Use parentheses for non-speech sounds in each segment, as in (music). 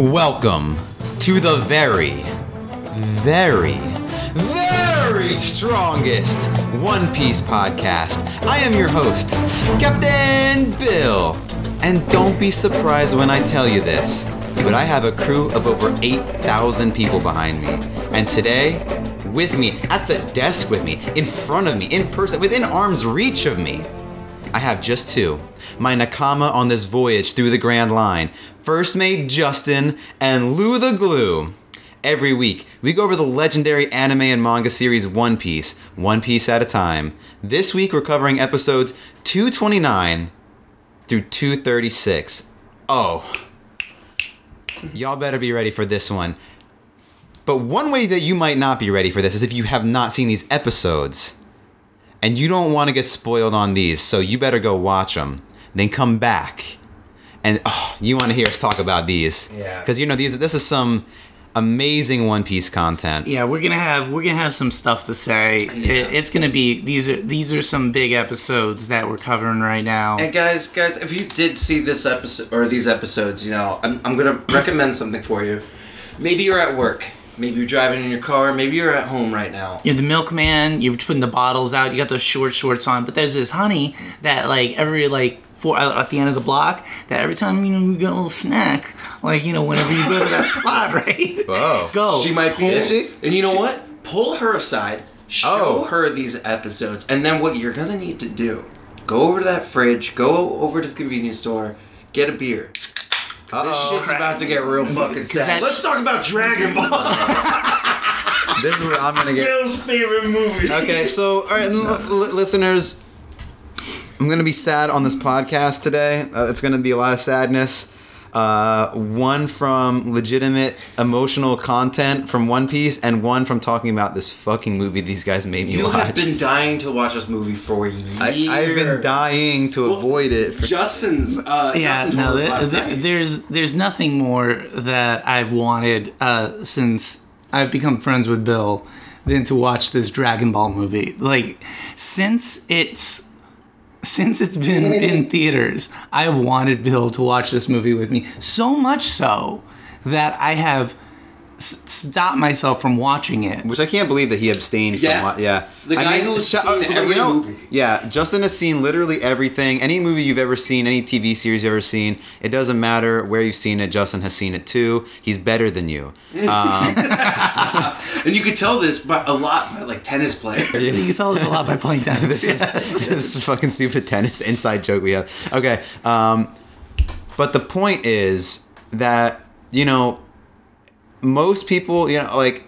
Welcome to the very, very, very strongest One Piece podcast. I am your host, Captain Bill. And don't be surprised when I tell you this, but I have a crew of over 8,000 people behind me. And today, with me, at the desk with me, in front of me, in person, within arm's reach of me, I have just two. My Nakama on this voyage through the Grand Line. First mate Justin and Lou the Glue. Every week, we go over the legendary anime and manga series One Piece, one piece at a time. This week, we're covering episodes 229 through 236. Oh. Y'all better be ready for this one. But one way that you might not be ready for this is if you have not seen these episodes and you don't want to get spoiled on these, so you better go watch them. Then come back, and oh, you want to hear us talk about these, Yeah. Because you know these. This is some amazing One Piece content. Yeah, we're gonna have we're gonna have some stuff to say. It, it's gonna be these are these are some big episodes that we're covering right now. And guys, guys, if you did see this episode or these episodes, you know, I'm, I'm gonna recommend something for you. Maybe you're at work. Maybe you're driving in your car. Maybe you're at home right now. You're the milkman. You're putting the bottles out. You got those short shorts on. But there's this honey that like every like for uh, at the end of the block that every time you know you get a little snack, like you know whenever you go to that (laughs) spot, right? Whoa. Go. She might be. Is she? And you know what? Pull her aside. Show Oh. her these episodes, and then what you're gonna need to do: go over to that fridge, go over to the convenience store, get a beer. This shit's about to get real fucking sad. Let's talk about Dragon Ball. (laughs) This is where I'm gonna get. Bill's favorite movie. Okay, so all right, l- li- listeners, I'm gonna be sad on this podcast today. Uh, it's gonna be a lot of sadness. Uh, one from legitimate emotional content from One Piece, and one from talking about this fucking movie these guys made me You watch. have been dying to watch this movie for years. I, I've been dying to Well, avoid it. For, Justin's. Uh, yeah, Justin told no, us th- last th- night. there's there's nothing more that I've wanted uh, since I've become friends with Bill than to watch this Dragon Ball movie. Like since it's since it's been in theaters, I've wanted Bill to watch this movie with me. So much so that I have s- stopped myself from watching it. which I can't believe that he abstained Yeah. from. wa- Yeah, The I guy who's seen every movie. Yeah, Justin has seen literally everything. Any movie you've ever seen, any TV series you've ever seen, it doesn't matter where you've seen it. Justin has seen it too. He's better than you. Um, (laughs) and you could tell this by a lot by like tennis players. (laughs) You can tell us a lot by playing tennis. (laughs) this, is, this is fucking stupid tennis inside joke we have. Okay, um, but the point is that you know most people, you know, like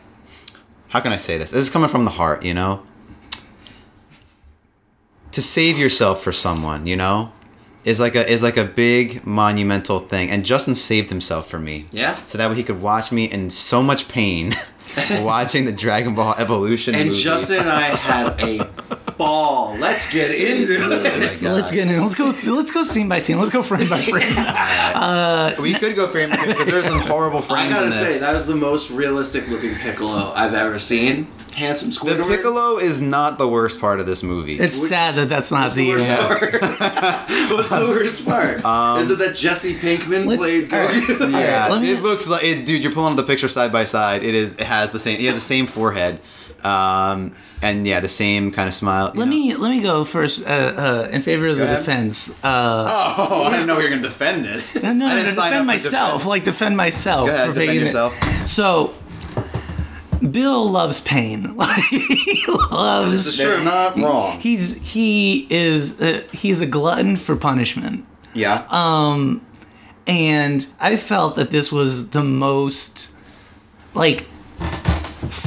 how can I say this? This is coming from the heart, you know. To save yourself for someone, you know, is like a is like a big monumental thing. And Justin saved himself for me. Yeah. So that way he could watch me in so much pain (laughs) (laughs) watching the Dragon Ball Evolution And movie. Justin and I had a (laughs) ball. Let's get into this. So let's get in. Let's go. Let's go scene by scene. Let's go frame by frame. (laughs) We could go frame because there are some (laughs) horrible I frames gotta in say, this. that is the most realistic looking Piccolo I've ever seen. Handsome the Piccolo is not the worst part of this movie. It's sad that that's not the the. worst uh, part? (laughs) What's the worst part? is it that Jesse Pinkman played all right. Goku? yeah, let me- it looks like it, dude. You're pulling up the picture side by side. It is. It has the same. He has the same forehead, um, and yeah, the same kind of smile. Let know. me let me go first uh, uh, in favor of the ahead. defense. Uh, Oh, (laughs) I didn't know you were gonna defend this. no, no, (laughs) I no, sign defend myself. defend. Like defend myself. Go ahead, for defend picking it. yourself. So, Bill loves pain. (laughs) Like he loves. That's not wrong. He's he is uh, he's a glutton for punishment. Yeah. Um, and I felt that this was the most like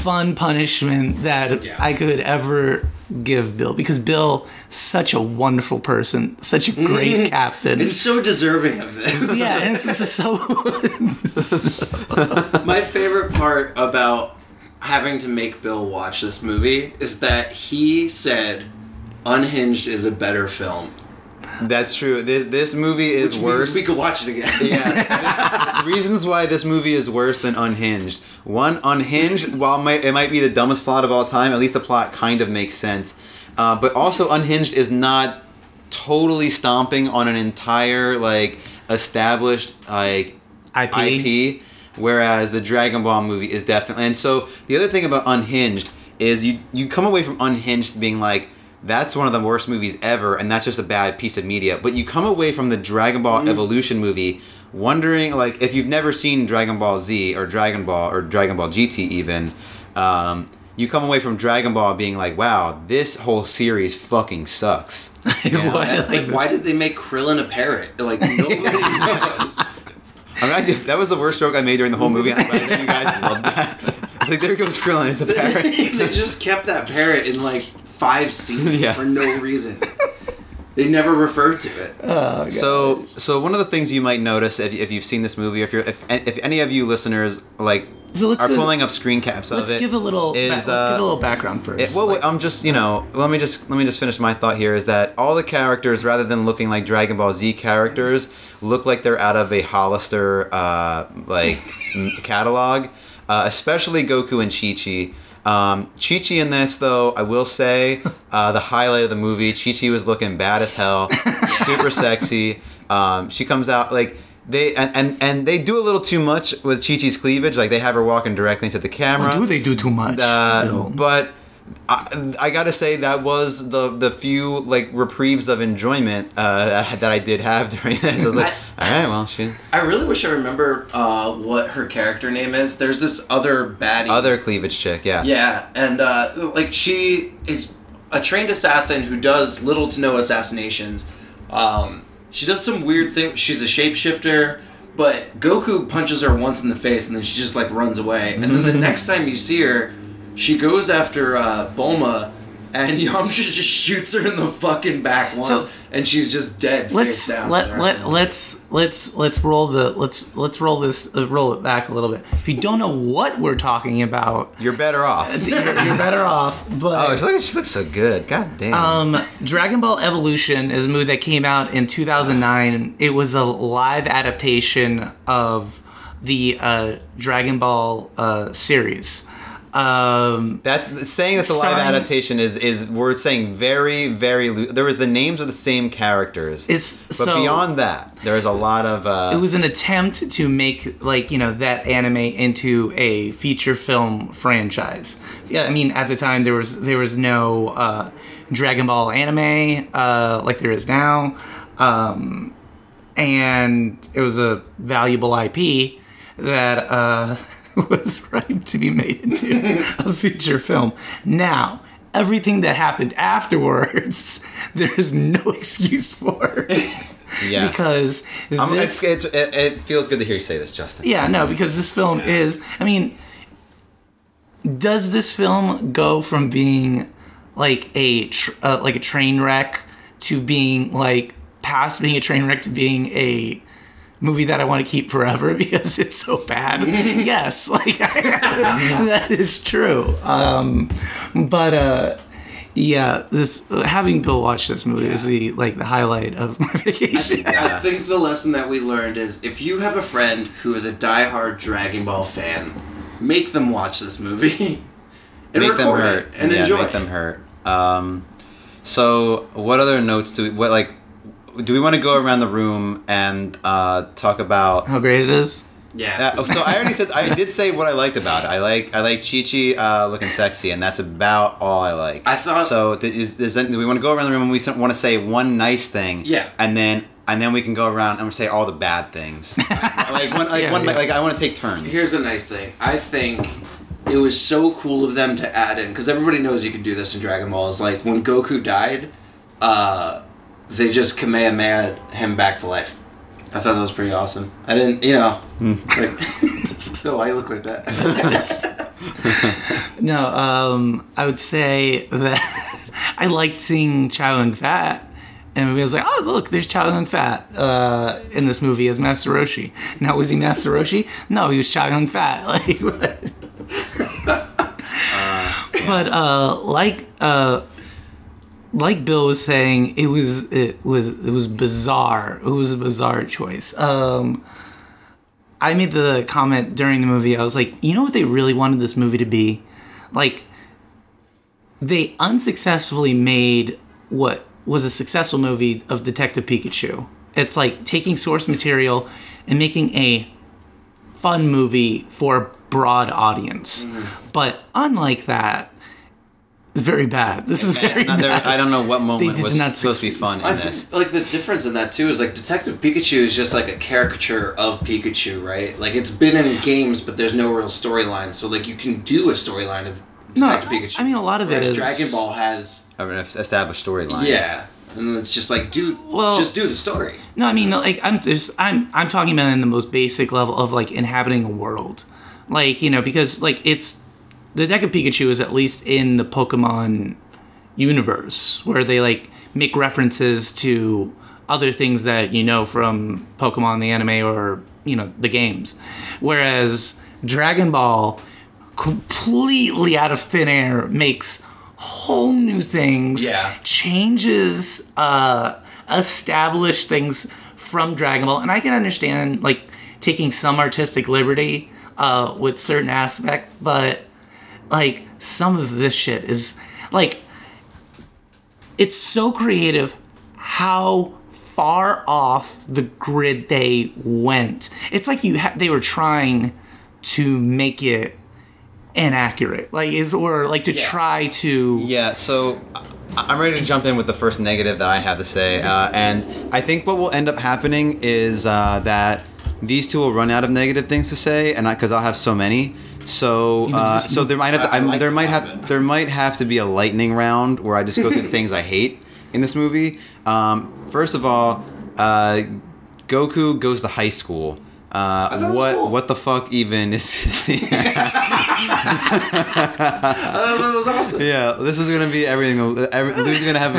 fun punishment that Yeah. I could ever give Bill because Bill such a wonderful person, such a great (laughs) captain. And so deserving of this. (laughs) yeah, and this is so (laughs) My favorite part about having to make Bill watch this movie is that he said Unhinged is a better film. That's true. This this movie is Which worse. means we could watch it again. Yeah. This- reasons why this movie is worse than Unhinged. One, Unhinged, while might, it might be the dumbest plot of all time, at least the plot kind of makes sense. Uh, but also, Unhinged is not totally stomping on an entire like established like IP. IP. whereas the Dragon Ball movie is definitely. And so the other thing about Unhinged is you you come away from Unhinged being like. That's one of the worst movies ever, and that's just a bad piece of media. But you come away from the Dragon Ball Evolution movie wondering, like, if you've never seen Dragon Ball Z or Dragon Ball or Dragon Ball GT, even, um, you come away from Dragon Ball being like, wow, this whole series fucking sucks. Yeah, (laughs) Why, like, like, why did they make Krillin a parrot? Like (laughs) nobody knows. I mean, I did, that was the worst joke I made during the whole movie. and I think you guys loved that. (laughs) Like, there goes Krillin, it's a parrot. they just kept that parrot in like five (laughs) scenes Yeah. for no reason. They never referred to it. Oh, So, so one of the things you might notice if, if you've seen this movie, if you're, if, if any of you listeners like So let's are go- pulling up screen caps of let's it, give a little. is, back- let's uh, give a little background first. It, well, Like, I'm just you know let me just let me just finish my thought here is that all the characters rather than looking like Dragon Ball Z characters look like they're out of a Hollister uh, like (laughs) catalog, uh, especially Goku and Chi Chi. Um, Chi Chi in this though, I will say uh, the highlight of the movie. Chi Chi was looking bad as hell, (laughs) super sexy. Um, she comes out like. They and, and and they do a little too much with Chi Chi's cleavage. Like they have her walking directly into the camera. do they do too much? Uh, but I, I gotta say that was the the few like reprieves of enjoyment uh, that I did have (laughs) during this. I was like, all right, well, she I really wish I remember uh, what her character name is. There's this other baddie. other cleavage chick, yeah, Yeah, and uh, like she is a trained assassin who does little to no assassinations. Um, she does some weird thing. She's a shapeshifter, but Goku punches her once in the face and then she just like runs away. And then the (laughs) next time you see her, she goes after uh, Bulma. And (laughs) Yamcha just shoots her in the fucking back once, So- and she's just dead. let's face down let the rest let let's let's let's roll the let's let's roll this uh, roll it back a little bit. If you don't know what we're talking about, you're better off. you're, you're better (laughs) off. But Oh, she looks, she looks so good. God damn. Um, Dragon Ball Evolution is a movie that came out in 2009. It was a live adaptation of the uh, Dragon Ball uh, series. Um, That's saying that's a live starring- adaptation is is we're saying very very loo- there was the names of the same characters. It's- but so- beyond that, there's a lot of uh, it was an attempt to make like you know that anime into a feature film franchise. Yeah, I mean at the time there was there was no uh, Dragon Ball anime uh, like there is now, um, and it was a valuable IP that uh, (laughs) was ripe to be made into a feature film. Now. Everything that happened afterwards, (laughs) there is no excuse for. (laughs) yes. because Um, this- it's, it's, it, it feels good to hear you say this, Justin. yeah, no, because this film is. I mean, does this film go from being like a tr- uh, like a train wreck to being like past being a train wreck to being a movie that I want to keep forever (laughs) because it's so bad? (laughs) yes, like (laughs) that is true. Um, but uh, yeah, this having Bill watch this movie is the like the highlight of my vacation. I think the lesson that we learned is if you have a friend who is a diehard Dragon Ball fan, make them watch this movie and make them hurt it and yeah, enjoy make it. them hurt. Um, so what other notes do we what like? Do we want to go around the room and uh, talk about? How great it is! Yeah. Uh, so I already said I did say what I liked about it. I like I like Chi Chi uh, looking sexy, and that's about all I like. I thought- so. Th- Is, is that, do we want to go around the room and we want to say one nice thing? Yeah. and then and then we can go around and say all the bad things. (laughs) like one like Yeah, one yeah. like I want to take turns. Here's a nice thing. I think it was so cool of them to add in because everybody knows you can do this in Dragon Ball. Is like when Goku died, uh, they just Kamehameha him back to life. I thought that was pretty awesome. I didn't, you know, like, (laughs) so I look like that. (laughs) No, um, I would say that (laughs) I liked seeing Chow Yun Fat. And I was like, oh, look, there's Chow Yun Fat uh, in this movie as Master Roshi. Now, was he Master Roshi? No, he was Chow Yun Fat. Like, but uh, like uh, like Bill was saying, it was it was it was bizarre. It was a bizarre choice. Um, I made the comment during the movie. I was like, you know what they really wanted this movie to be? Like, they unsuccessfully made what was a successful movie of Detective Pikachu. It's like taking source material and making a fun movie for a broad audience. Mm-hmm. But unlike that, very bad. This is very Not bad. I don't know what moment did was not supposed to be succeed. fun I in this. think like the difference in that too is like Detective Pikachu is just like a caricature of Pikachu, right? Like it's been in games, but there's no real storyline. So like you can do a storyline of No, Detective Pikachu. I mean, a lot of it Whereas is- Dragon Ball has An established storyline. yeah, and it's just like do Well- just do the story. No, I mean like I'm just I'm I'm talking about in the most basic level of like inhabiting a world, like you know because like it's the Detective Pikachu is at least in the Pokemon universe where they like make references to other things that you know from Pokemon the anime or you know the games, whereas Dragon Ball completely out of thin air makes whole new things Yeah. changes uh established things from Dragon Ball and I can understand like taking some artistic liberty uh with certain aspects but like some of this shit is like it's so creative how far off the grid they went it's like you ha- they were trying to make it inaccurate like is or like to Yeah. try to Yeah, so I'm ready to jump in with the first negative that I have to say, uh, and I think what will end up happening is uh, that these two will run out of negative things to say, and I because I'll have so many. So, uh, so there might have to, I- I like there might have there might have to be a lightning round where I just go through the (laughs) things I hate in this movie. Um, first of all, uh, Goku goes to high school. Uh, thought it was what cool. what the fuck even is? (laughs) That was awesome. Yeah, this is gonna be everything. Every, Lou's gonna have.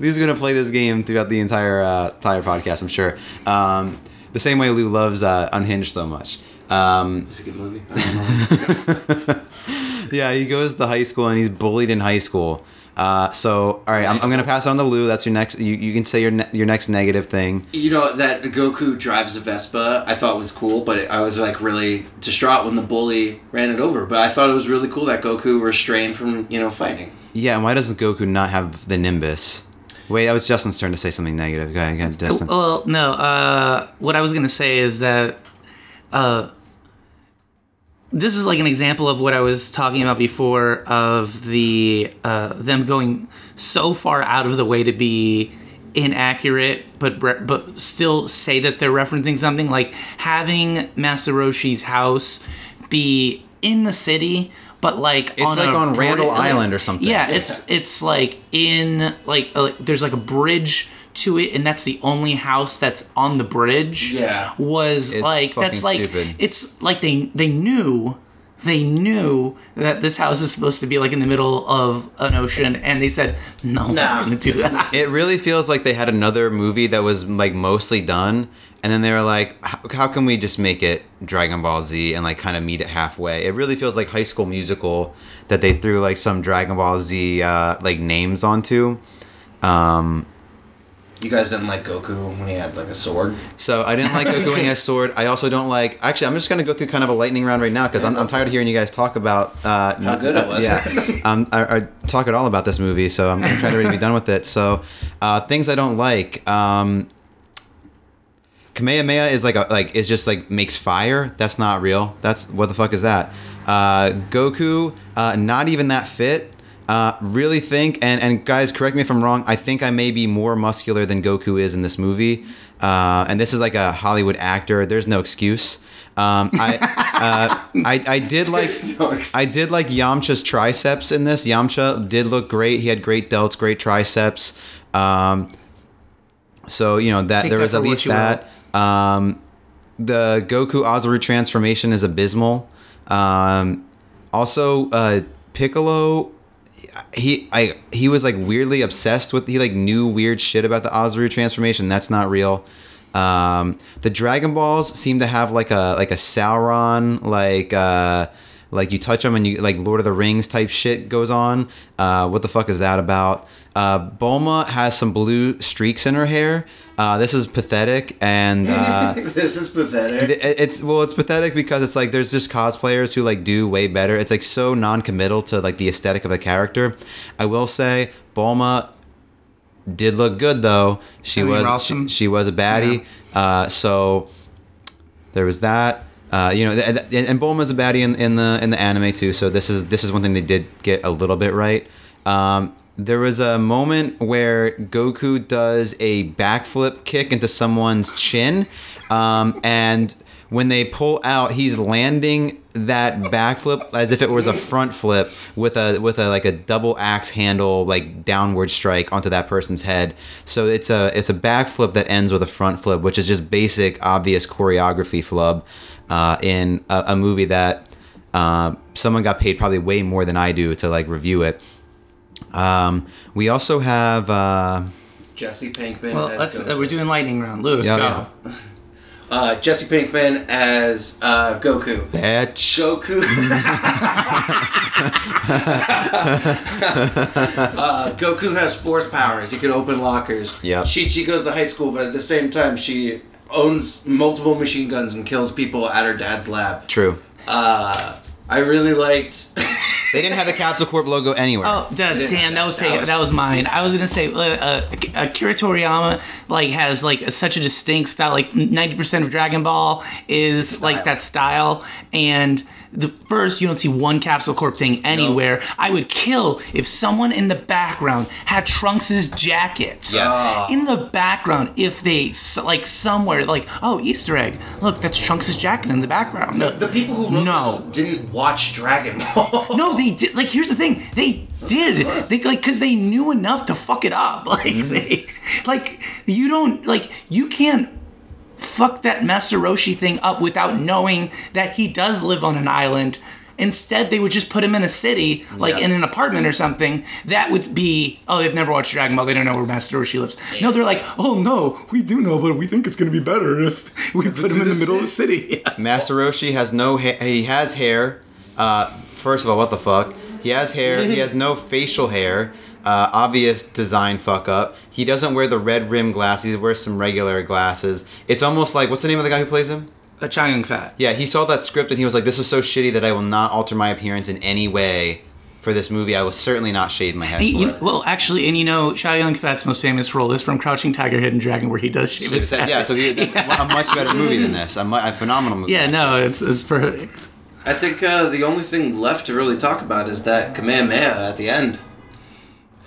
Lou's (laughs) gonna play this game throughout the entire uh, entire podcast. I'm sure. Um, the same way Lou loves uh, Unhinged so much. Um, It's a good movie. I don't know. yeah, he goes to high school and he's bullied in high school. Uh, so, all right, I'm, I'm gonna pass it on to Lou. That's your next. You, you can say your ne- your next negative thing. You know that Goku drives a Vespa. I thought was cool, but I was like really distraught when the bully ran it over. But I thought it was really cool that Goku restrained from you know fighting. Yeah, and why doesn't Goku not have the Nimbus? Wait, that was Justin's turn to say something negative. Go ahead, go ahead, Justin. Well, no. Uh, what I was gonna say is that uh, this is like an example of what I was talking about before of the uh, them going so far out of the way to be inaccurate, but re- but still say that they're referencing something. Like having Master Roshi's house be in the city. But like It's on like a on Randall Island or something. Yeah, it's it's like in like uh, there's like a bridge to it, and that's the only house that's on the bridge. Yeah. was It's like that's like stupid. it's like they they knew they knew that this house is supposed to be like in the middle of an ocean, and they said no, we're Nah, not gonna do that. (laughs) It really feels like they had another movie that was like mostly done, and then they were like, "How how can we just make it Dragon Ball Z and like kind of meet it halfway?" It really feels like High School Musical that they threw like some Dragon Ball Z uh, like names onto. Um, You guys didn't like Goku when he had like a sword. so I didn't like Goku when he has sword. I also don't like. Actually, I'm just gonna go through kind of a lightning round right now because I'm, I'm tired of hearing you guys talk about uh, How good it was. yeah, um, I, I talk at all about this movie, so I'm, I'm trying to really be done with it. So, uh, things I don't like. Um, Kamehameha is like a like is just like makes fire. That's not real. That's what the fuck is that? Uh, Goku, uh, not even that fit. Uh, really think and and guys, correct me if I'm wrong. I think I may be more muscular than Goku is in this movie. Uh, and this is like a Hollywood actor. There's no excuse. Um, I, uh, I I did (laughs) like. I did like Yamcha's triceps in this. Yamcha did look great. He had great delts, great triceps. Um, so you know that Take there that was at least that. Um, the Goku Oozaru transformation is abysmal. Um, also, uh, Piccolo, he I he was like weirdly obsessed with. He like knew weird shit about the Oozaru transformation. That's not real. Um, the Dragon Balls seem to have like a like a Sauron like uh like you touch them and you like Lord of the Rings type shit goes on. Uh, what the fuck is that about? Uh, Bulma has some blue streaks in her hair. Uh, this is pathetic and. Uh, (laughs) this is pathetic. it- it's well it's pathetic because it's like there's just cosplayers who like do way better it's like so non-committal to like the aesthetic of the character i will say bulma did look good though she I mean, was she, she was a baddie uh, so there was that uh, you know, th- th- and Bulma's a baddie in, in the in the anime too. So this is this is one thing they did get a little bit right. Um, there was a moment where Goku does a backflip kick into someone's chin, um, and when they pull out, he's landing that backflip as if it was a front flip with a with a like a double axe handle like downward strike onto that person's head. So it's a it's a backflip that ends with a front flip, which is just basic obvious choreography flub uh, in a, a movie that uh, someone got paid probably way more than I do to like review it. Um, we also have uh, Jesse Pinkman. Well, as let's. Goku. Uh, we're doing lightning round. Lewis, Yeah, go. yeah. (laughs) uh, Jesse Pinkman as uh, Goku. Bitch. Goku. (laughs) uh, Goku has force powers. He can open lockers. Yeah. Chi Chi goes to high school, but at the same time, she owns multiple machine guns and kills people at her dad's lab. True. Uh, I really liked. (laughs) They didn't have the Capsule Corp logo anywhere. Oh, da- didn't damn! That was that. That was- That was mine. I was gonna say, uh, uh, Akira Toriyama like has like a, such a distinct style. Like ninety percent of Dragon Ball is like that style, and the first you don't see one Capsule Corp thing anywhere. I would kill if someone in the background had Trunks's jacket. Yes. Ah. In the background, if they like somewhere like oh Easter egg, look that's Trunks's jacket in the background. the people who wrote No. this didn't watch Dragon Ball. No, they did. Like, here's the thing. They did. They like because they knew enough to fuck it up. (laughs) Like mm-hmm. they, like you don't like you can't fuck that Master Roshi thing up without knowing that he does live on an island. Instead, they would just put him in a city, like Yeah. in an apartment or something. That would be, oh, they've never watched Dragon Ball. They don't know where Master Roshi lives. No, they're like, oh no, we do know, but we think it's gonna be better if we put him in the middle of the city. (laughs) Master Roshi has no ha- he has hair. Uh, first of all, what the fuck? He has hair. he (laughs) has no facial hair. Uh, obvious design fuck up. He doesn't wear the red rim glasses. He wears some regular glasses. It's almost like what's the name of the guy who plays him? A Chang Fat. Yeah, he saw that script and he was like, "This is so shitty that I will not alter my appearance in any way for this movie. I will certainly not shave my head." He- for you- it." well, actually, and you know, Chow Yun Fat's most famous role is from Crouching Tiger, Hidden Dragon, where he does shave his It's, head. yeah, so he, that's (laughs) a much better movie than this. A, mu- a phenomenal movie. yeah, no, it's, it's perfect. I think uh, the only thing left to really talk about is that Kamehameha at the end.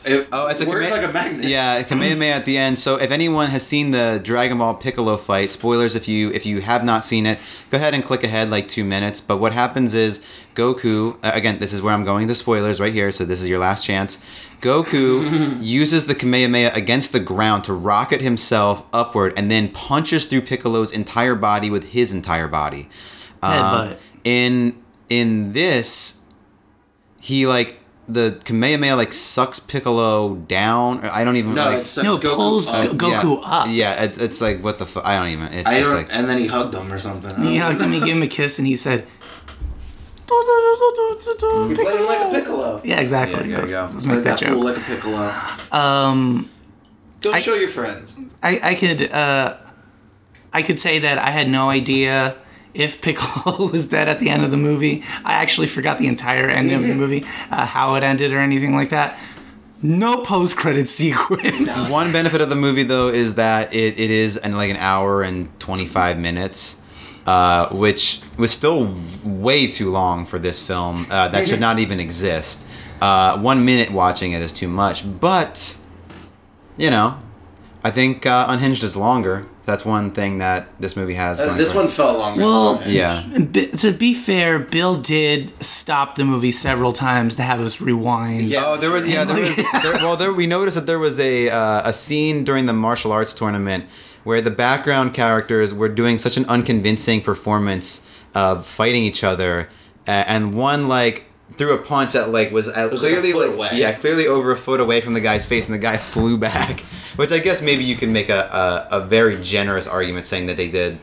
It Oh, it's a works Kame- like a magnet. Yeah, Kamehameha at the end. So if anyone has seen the Dragon Ball Piccolo fight, spoilers if you if you have not seen it, go ahead and click ahead like two minutes. But what happens is Goku uh, again. This is where I'm going The spoilers right here. So this is your last chance. Goku (laughs) uses the Kamehameha against the ground to rocket himself upward, and then punches through Piccolo's entire body with his entire body. Um, Headbutt. in in this, he like the Kamehameha like sucks Piccolo down. I don't even No, like, it sucks No, it Goku pulls up. Goku yeah, up. Yeah, it, it's like what the fuck. I don't even. It's I just like and then he hugged him or something. He hugged him, he gave him a kiss, and he said, He played him like a piccolo. Yeah, exactly. Yeah, there you let's, go. let's make that that fool joke. like a piccolo. Um, Go I- show your friends. I, I could uh, I could say that I had no idea if Piccolo (laughs) was dead at the end of the movie. I actually forgot the entire end of the movie, (laughs) uh, how it ended or anything like that. No post credit (laughs) sequence. one benefit of the movie though is that it, it is in like an hour and twenty five minutes. Uh, which was still way too long for this film. Uh, that should not even exist. Uh, one minute watching it is too much, but you know, I think uh, Unhinged is longer. That's one thing that this movie has. Uh, going this for it. one felt longer. Well, than Yeah. B- to be fair, Bill did stop the movie several times to have us rewind. Yeah. Oh, there was yeah, there was (laughs) there, well, there we noticed that there was a uh, a scene during the martial arts tournament where the background characters were doing such an unconvincing performance of fighting each other, and one like threw a punch that like was, uh, was clearly foot like- away. yeah, clearly over a foot away from the guy's face, and the guy (laughs) flew back. Which I guess maybe you can make a, a, a very generous argument saying that they did.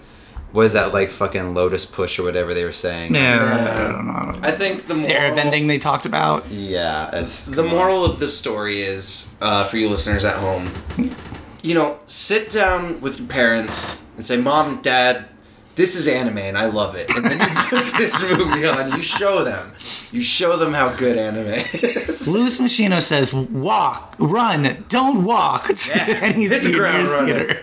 was that like fucking lotus push or whatever they were saying? Yeah, I don't know. I think the The moral, airbending they talked about. Yeah, it's the come on. moral of this story is uh, for you listeners at home. You know, sit down with your parents and say, "Mom, Dad, this is anime and I love it." And then you (laughs) put this movie on. You show them. You show them how good anime is. Louis Machino says, "Walk, run, don't walk." To Yeah, (laughs) any hit the ground theater.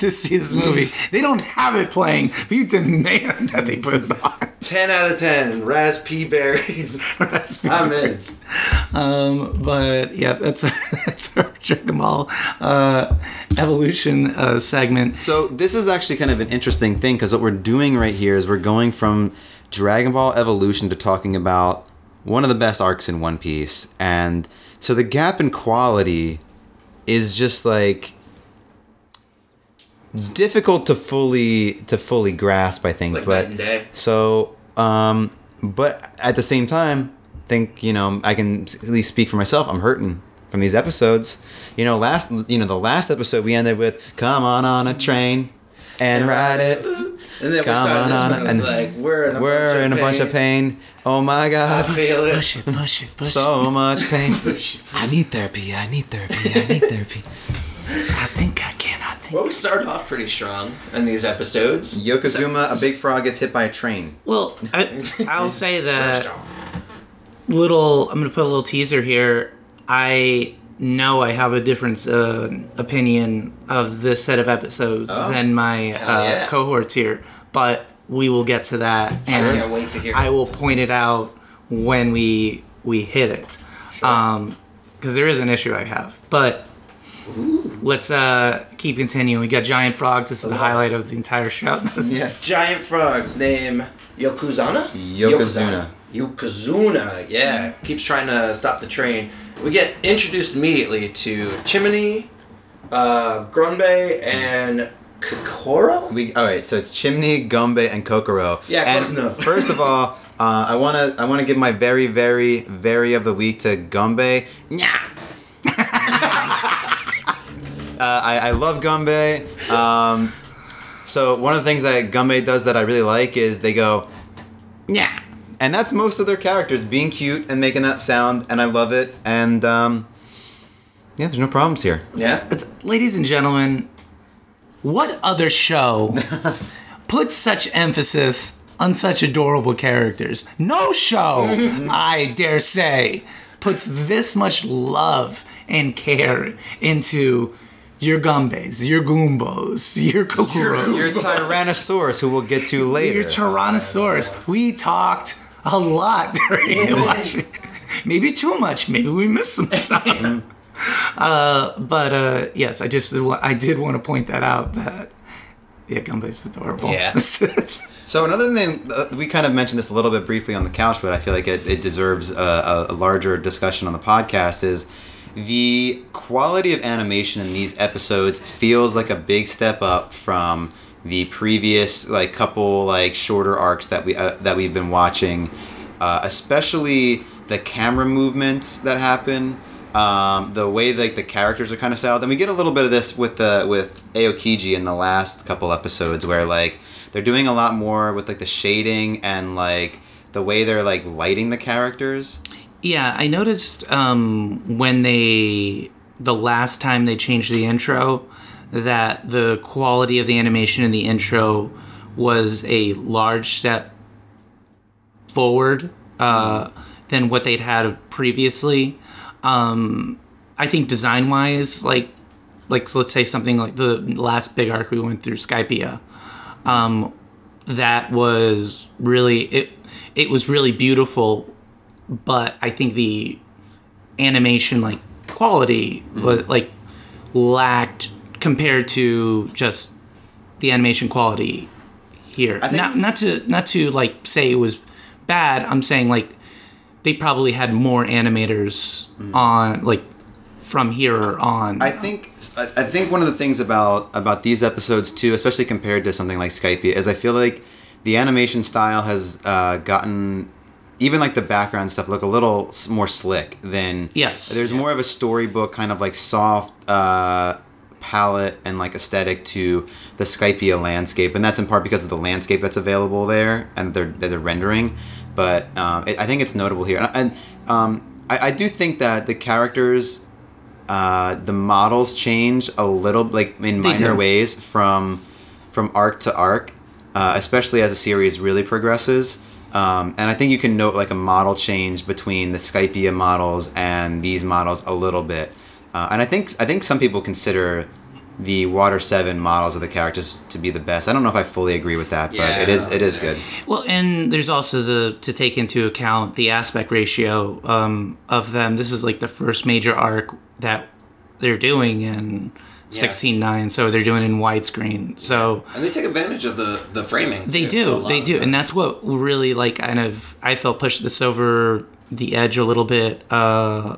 to see this movie. They don't have it playing, but you demand that they put it on. 10 out of 10. Raspberries. (laughs) I'm in. Um, but yeah, that's our, (laughs) that's our Dragon Ball uh, evolution uh, segment. So this is actually kind of an interesting thing because what we're doing right here is we're going from Dragon Ball Evolution to talking about one of the best arcs in One Piece, and so the gap in quality is just like difficult to fully to fully grasp. I think, like but night and day. so um, but at the same time, think you know I can at least speak for myself. I'm hurting from these episodes. You know, last you know the last episode we ended with "Come on on a train and ride it." And then we Come started this on, one. and It's like, we're in a, We're bunch, in of a bunch of pain. pain. Oh my god! I feel it. Push it, push it, push it. so much pain. Push it. I need therapy. I need therapy. I need therapy. I think I can. Well, we started off pretty strong in these episodes. Yokozuna, a big frog gets hit by a train. Well, I, I'll (laughs) say that little. I'm gonna put a little teaser here. I know I have a different uh, opinion of this set of episodes Oh. than my uh, yeah. cohorts here, but we will get to that, and can't wait to hear I will point it out when we we hit it, Um 'cause because there is an issue I have, but. Let's uh, keep continuing. We got giant frogs. This is the highlight of the entire show. (laughs) Yes. Giant frogs name Yokozuna? Yokozuna. Yokozuna, yeah. Keeps trying to stop the train. We get introduced immediately to Chimney, uh, Grunbe, and Kokoro? We all right. So it's Chimney, Gumbe, and Kokoro. Yeah, and close enough. first of all, uh, I wanna I wanna give my very very very of the week to Gumbe. Uh, I, I love Gumbe. Um, so one of the things that Gumbe does that I really like is they go, yeah, and that's most of their characters being cute and making that sound, and I love it. And um, yeah, there's no problems here. Yeah. It's- ladies and gentlemen, what other show (laughs) puts such emphasis on such adorable characters? No show, (laughs) I dare say, puts this much love and care into your Gumbes, your Goombos, your Kokoros, Your Tyrannosaurus, who we'll get to later. your Tyrannosaurus. We talked a lot during the watching. Maybe too much. Maybe we missed some stuff. (laughs) uh, but uh, yes, I just I did want to point that out. That yeah, Gumbay's adorable. Yeah. (laughs) So another thing, uh, we kind of mentioned this a little bit briefly on the couch, but I feel like it, it deserves a, a larger discussion on the podcast. Is the quality of animation in these episodes feels like a big step up from the previous like couple like shorter arcs that we uh, that we've been watching, uh, especially the camera movements that happen. Um, the way like the characters are kind of styled, and we get a little bit of this with the with Aokiji in the last couple episodes, where like they're doing a lot more with like the shading and like the way they're like lighting the characters. Yeah, I noticed um, when they the last time they changed the intro that the quality of the animation in the intro was a large step forward uh, than what they'd had previously. Um, I think design wise, like like so let's say something like the last big arc we went through, Skypiea. Um, that was really it. It was really beautiful, but I think the animation like quality was like lacked compared to just the animation quality here. Not not to not to like say it was bad. I'm saying like they probably had more animators on like from here on. I think I I think one of the things about about these episodes too, especially compared to something like Skype, is I feel like the animation style has uh, gotten even like the background stuff look a little more slick than Yes. There's more of a storybook kind of like soft uh, palette and like aesthetic to the Skypiea landscape, and that's in part because of the landscape that's available there and they're they're rendering. But um, it, I think it's notable here, and, and um, I, I do think that the characters uh, the models change a little like in They minor do. ways from from arc to arc uh, especially as the series really progresses um, and i think you can note like a model change between the Skypiea models and these models a little bit uh, and i think i think some people consider the Water Seven models of the characters to be the best. I don't know if I fully agree with that, but it is Yeah. it is good. Well, and there's also the to take into account the aspect ratio um, of them. This is like the first major arc that they're doing in sixteen nine, so they're doing it in widescreen. So And they take advantage of the the framing. they do, they do, and that's what really like kind of I felt pushed this over the edge a little bit. Uh,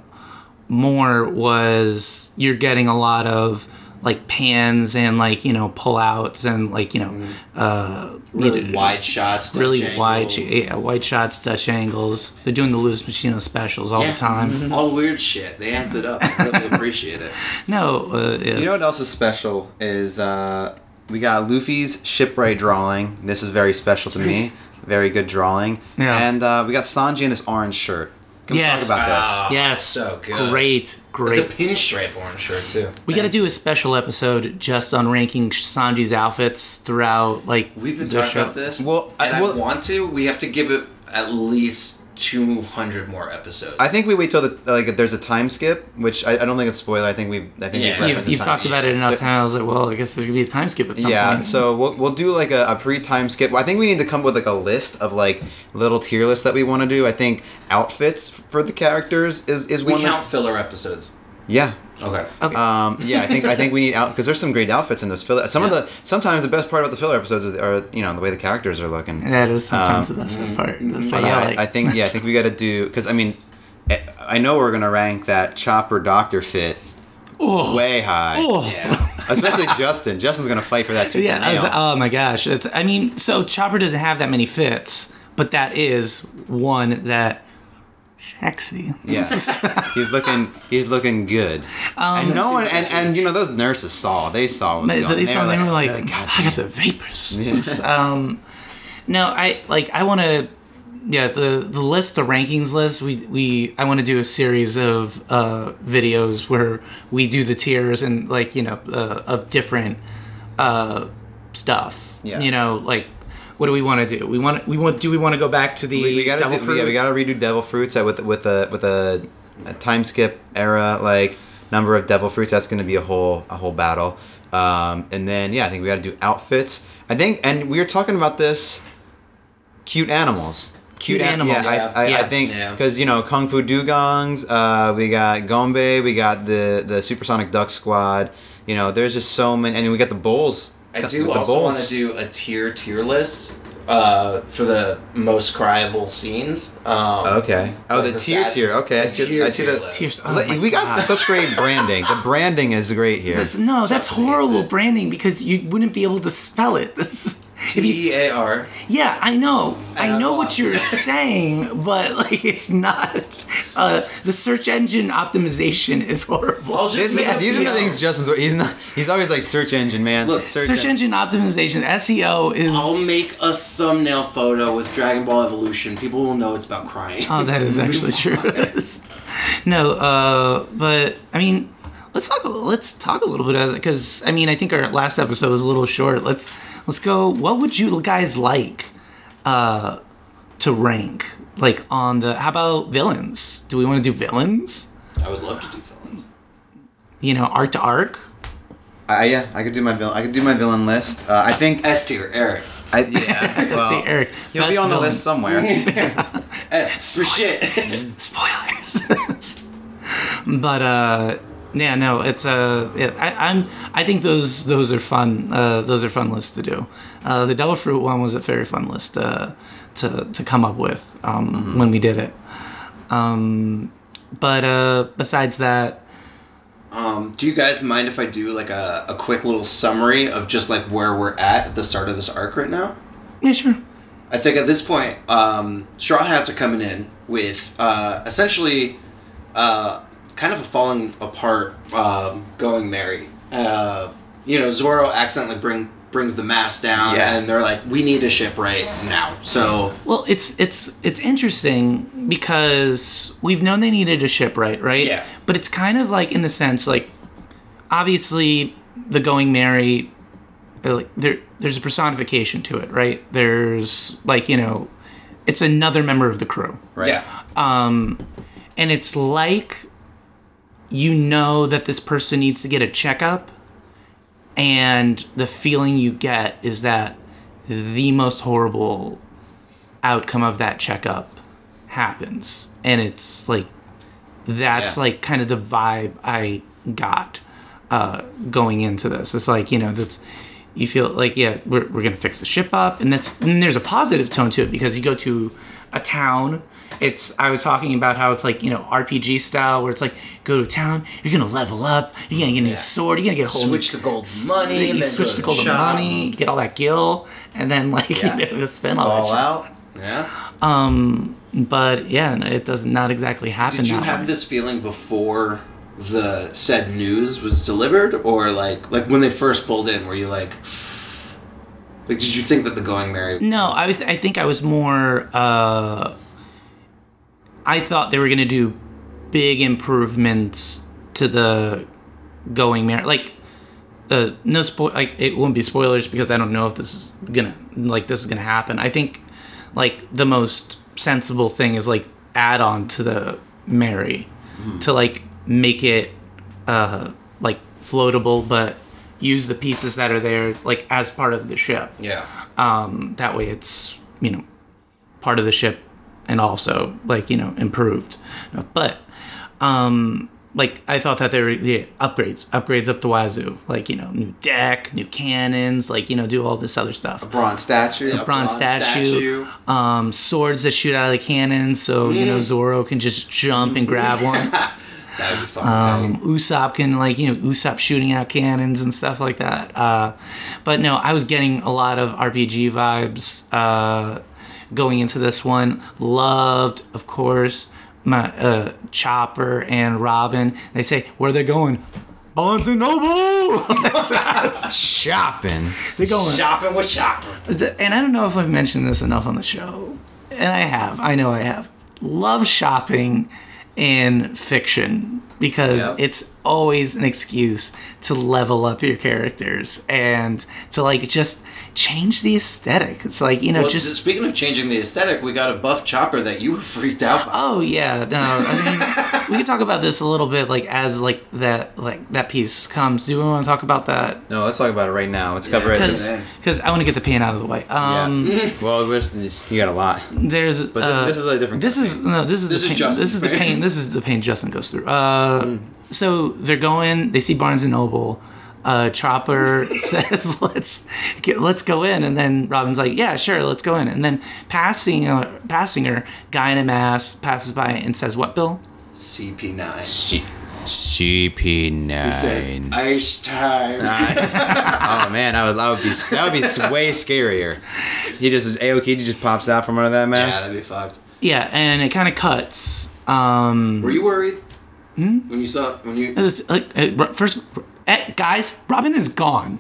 more was you're getting a lot of like pans and like you know pullouts and like you know uh really either- wide shots, Dutch really wide, yeah, wide shots, Dutch angles. They're doing the Louis Machino specials all Yeah. the time. all weird shit. They amped it up. I really (laughs) appreciate it. No, uh, yes. You know what else is special is uh, we got Luffy's shipwright drawing. This is very special to me. (laughs) very good drawing. Yeah. And uh, we got Sanji in this orange shirt. Can Yes. we talk about this? Yes, So good. Great, great. It's a pinstripe orange shirt too. we got to do a special episode just on ranking Sanji's outfits throughout, like We've been talking show. about this. Well, I- and I, well- want to. We have to give it at least two hundred more episodes. I think we wait till the like there's a time skip, which I, I don't think it's spoiler. I think we've I think Yeah. we've You've, you've talked about it enough times. I was like, well, I guess there's gonna be a time skip at some yeah, point. Yeah, so we'll, we'll do like a, a pre-time skip. I think we need to come up with like a list of like little tier lists that we want to do. I think outfits for the characters is is we one. count That, filler episodes. yeah, Okay. okay. um, yeah. I think I think we need out because there's some great outfits in those filler. Some of the sometimes the best part about the filler episodes are, are you know the way the characters are looking. that is sometimes um, the best part. That's what yeah, I I, like. I think yeah, I think we got to do because I mean, I- I know we're gonna rank that Chopper Doctor fit oh, way high, oh. Yeah. especially (laughs) Justin. Justin's gonna fight for that too. Yeah, I was- oh my gosh. It's, I mean, so Chopper doesn't have that many fits, but that is one that sexy. Yes, (laughs) he's looking. He's looking good. and no one, and, and you know those nurses saw. They saw what was They, going. they, saw, they were like, God I got the damn." vapors. Yes. (laughs) um, no, I like. I want to. Yeah, the the list, the rankings list. We we. I want to do a series of uh, videos where we do the tiers and like you know uh, of different uh, stuff. Yeah. You know, like what do we want to do? We want we want. Do we want to go back to the We, we gotta Devil do, Fruit? yeah, we gotta redo Devil Fruits with with a with a, a time skip era like number of Devil Fruits. That's gonna be a whole a whole battle. Um, and then yeah, I think we gotta do outfits. I think, and we were talking about this. Cute animals. Cute an- animals. Yeah, I, I, I Yes. think because you know Kung Fu Dugongs, uh, we got Gombe, we got the the Supersonic Duck Squad. You know, there's just so many. I mean, we got the bulls. I do also want to do a tier tier list uh, for the most cryable scenes. Um, Okay. Oh, like the, the tier sad- tier. Okay, I the see. tier I see tier list. Tiers- oh we got gosh. such great branding. The branding is great (laughs) here. That's, no, that's horrible branding because you wouldn't be able to spell it. (laughs) This is, (laughs) T E A R. yeah, I know, I know what you're (laughs) saying, but like it's not. Uh, the search engine optimization is horrible. I'll just These, make these are the things Justin's. He's not. He's always like search engine man. Look, search engine optimization SEO is. I'll make a thumbnail photo with Dragon Ball Evolution. People will know it's about crying. Oh, that is (laughs) actually true. no, uh, but I mean, let's talk. Let's talk a little bit of it because I mean, I think our last episode was a little short. Let's let's go. What would you guys like uh, to rank? Like on the how about villains? Do we want to do villains? I would love to do villains. You know, arc to arc. I, yeah, I could do my villain. I could do my villain list. Uh, I think. S tier, Eric. I, yeah. (laughs) well, Stay Eric. He'll be Best on the list somewhere. (laughs) (laughs) S for shit. spoilers. but uh, yeah, no, it's uh, yeah, I, I'm I think those those are fun. Uh, those are fun lists to do. Uh, the Devil Fruit one was a very fun list uh, to to come up with um, when we did it. Um, but uh, besides that, Um, do you guys mind if I do like a, a quick little summary of just like where we're at at the start of this arc right now? yeah, sure. I think at this point, um, Straw Hats are coming in with uh, essentially uh, kind of a falling apart, um, going merry. Uh, you know, Zoro accidentally bring brings the mask down, Yeah. and they're like, "We need a ship right now." So Well, it's it's it's interesting because we've known they needed a shipwright, right? right? Yeah. But it's kind of like in the sense like obviously the going merry uh, like there there's a personification to it, right? There's like, you know, it's another member of the crew. Right. yeah, Um, And it's like you know that this person needs to get a checkup and the feeling you get is that the most horrible outcome of that checkup happens. And it's like that's Yeah. like kind of the vibe i got uh going into this. It's like you know that's you feel like yeah we're, we're gonna fix the ship up. And that's and there's a positive tone to it because you go to a town it's i was talking about how it's like you know rpg style where it's like go to town you're gonna level up you're gonna get a new sword you're gonna get a whole Switch new, the gold money, you then switch the shops. money get all that gil and then (laughs) like Yeah. you know spend all, that All shit. out. Yeah. Um, but yeah it does not exactly happen Did you that have way. this feeling before the said news was delivered, or like like when they first pulled in? Were you like, like did you think that the going merry? No, I was. I think I was more. Uh, I thought they were gonna do big improvements to the going mer Like, uh, no spoil. Like, it won't be spoilers because I don't know if this is gonna like this is gonna happen. I think like the most sensible thing is like add on to the Merry to like make it uh like floatable, but use the pieces that are there like as part of the ship Yeah. um, that way it's you know part of the ship and also like you know improved but um like i thought that there were yeah, upgrades upgrades up to wazoo like you know new deck new cannons like you know do all this other stuff A Bronze statue. Yeah. bronze, bronze statue, statue. um swords that shoot out of the cannons so you know zoro can just jump and grab one (laughs) That would be fun. um, Usopp can like you know Usopp shooting out cannons and stuff like that. Uh, but no, I was getting a lot of RPG vibes uh, going into this one. Loved, of course, my uh, Chopper and Robin. They say where they going. Barnes and Noble. (laughs) Shopping. They're going. shopping with shopping. And I don't know if I've mentioned this enough on the show, and I have. I know I have. Love shopping in fiction because Yeah. it's always an excuse to level up your characters and to like just change the aesthetic. It's like you know Well, just. speaking of changing the aesthetic, we got a buff chopper that you were (laughs) freaked out by. Oh yeah, no. I mean, (laughs) we can talk about this a little bit, like as like that, like that piece comes. Do we want to talk about that? No, let's talk about it right now. Let's cover Yeah, it. Because because I want to get the pain out of the way. Um, yeah. (laughs) well, we're just, you got a lot. There's But this- uh, this is a different This is no. This is This the is pain. Justin's this is the pain. pain. This is the pain Justin goes through. Uh, so they're going. They see Barnes and Noble. Uh, Chopper (laughs) says, "Let's get, let's go in," and then Robin's like, "Yeah, sure, let's go in." And then passing uh, passing her, guy in a mask passes by and says, "What, Bill?" CP9. CP9. He said, Ice time. oh man, I would, I would be that would be way scarier. He just Aoki just pops out from under that mask. yeah, that'd be fucked. Yeah, and it kind of cuts. Um, Were you worried? Hmm? When you saw when you was like uh, first, eh, guys, Robin is gone.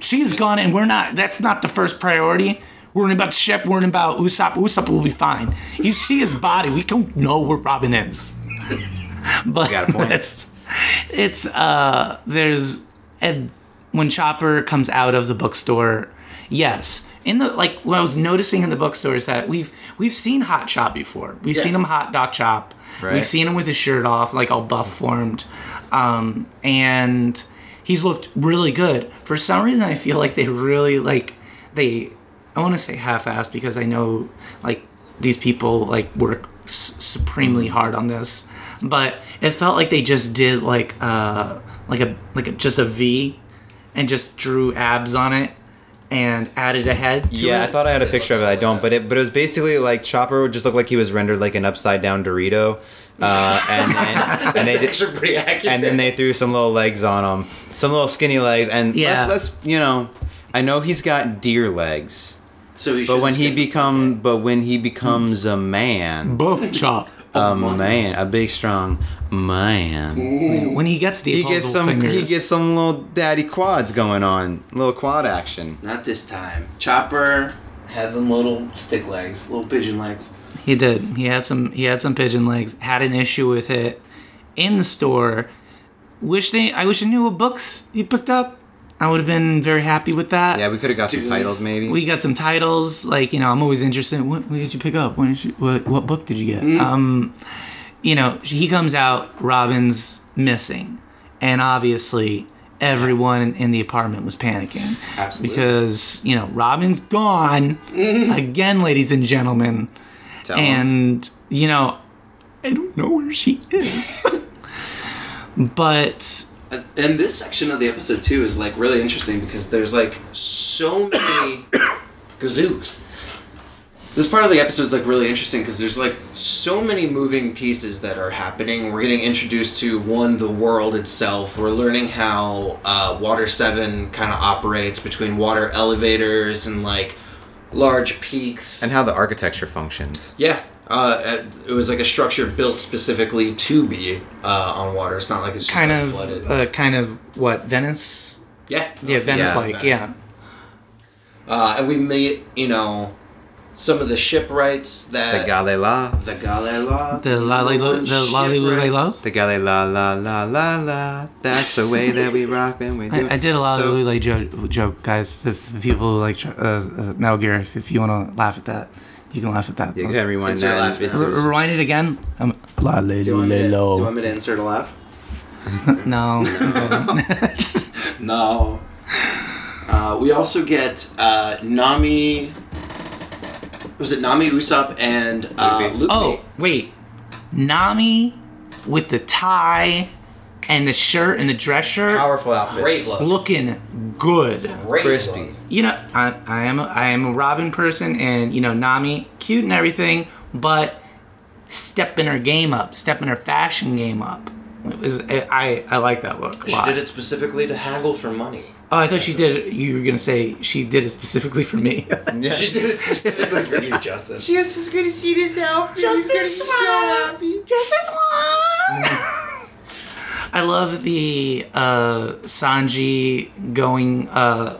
She is gone, and we're not. That's not the first priority. We're worrying about the ship. We're worrying about Usopp. Usopp will be fine. You see his body. We don't know where Robin is. (laughs) but got a point. it's it's uh there's and when Chopper comes out of the bookstore, yes. In the like what I was noticing in the bookstore is that we've we've seen Hot Chop before. We've Yeah. seen him hot dog chop. Right. We've seen him with his shirt off, like all buff formed. Um, and he's looked really good. For some reason I feel like they really like they I want to say half-assed because I know like these people like work s- supremely hard on this, but it felt like they just did like uh like a like a, just a V, and just drew abs on it and added a head. To Yeah, it. I thought I had a picture of it. I don't, but it but it was basically like Chopper would just look like he was rendered like an upside down Dorito, uh, and then (laughs) and they did, actually pretty accurate. and then they threw some little legs on him, some little skinny legs, and Yeah. let's, let's you know, I know he's got deer legs, so he but when he become but when he becomes a man, buff chop. A um, man, a big strong man, When he gets the he gets opposable some he gets some little daddy quads going on, little quad action. not this time. Chopper had them little stick legs, little pigeon legs. He did. He had some. He had some pigeon legs. Had an issue with it in the store. Wish they. I wish I knew what books he picked up. I would have been very happy with that. Yeah, we could have got some titles maybe. We got some titles. Like you know, I'm always interested. What, what did you pick up? When did you, what what book did you get? Um, you know, he comes out. Robin's missing, and obviously everyone in the apartment was panicking. Absolutely. Because, you know, Robin's gone again, ladies and gentlemen. Tell 'em. And, you know, I don't know where she is. (laughs) but and this section of the episode too is like really interesting because there's like so many (coughs) gazooks. This part of the episode is like really interesting because there's like so many moving pieces that are happening. We're getting introduced to one, the world itself. We're learning how uh, Water Seven kind of operates between water elevators and like large peaks. and how the architecture functions. Yeah, uh, it it was like a structure built specifically to be uh, on water. It's not like it's just kind like of, flooded. uh, kind of what, Venice? yeah, Yeah, Venice like, Venice. yeah. Uh, and we meet, you know, some of the shipwrights The that Galley-La. the Galley-La, The Lali- the Lali Lule Lo? The Gale la la la la la. That's the way that we rock and we do. I, I did a lot So- of Lule joke, joke, guys. If the people who like uh, uh, Metal Gear, if you want to laugh at that, you can laugh at that. You can rewind It's that. laugh R- rewind it again. Um, la Do you, want me to, do you want me to insert a laugh? (laughs) No. (laughs) No. (laughs) Uh, we also get uh, Nami. Was it Nami Usopp and uh, Luffy. Luffy? oh wait, Nami with the tie and the shirt and the dress shirt, powerful outfit. great look. looking good. Great Crispy. look. You know, I, I am a, I am a Robin person, and you know Nami, cute and everything, but stepping her game up, stepping her fashion game up. It was I I like that look a She lot. did it specifically to haggle for money. Oh, I thought she did it. You were gonna say she did it specifically for me. Yeah. (laughs) She did it specifically for you, Justin. She is just going to see this outfit. Justin Swan. Justin Swan. (laughs) I love the uh, Sanji going uh,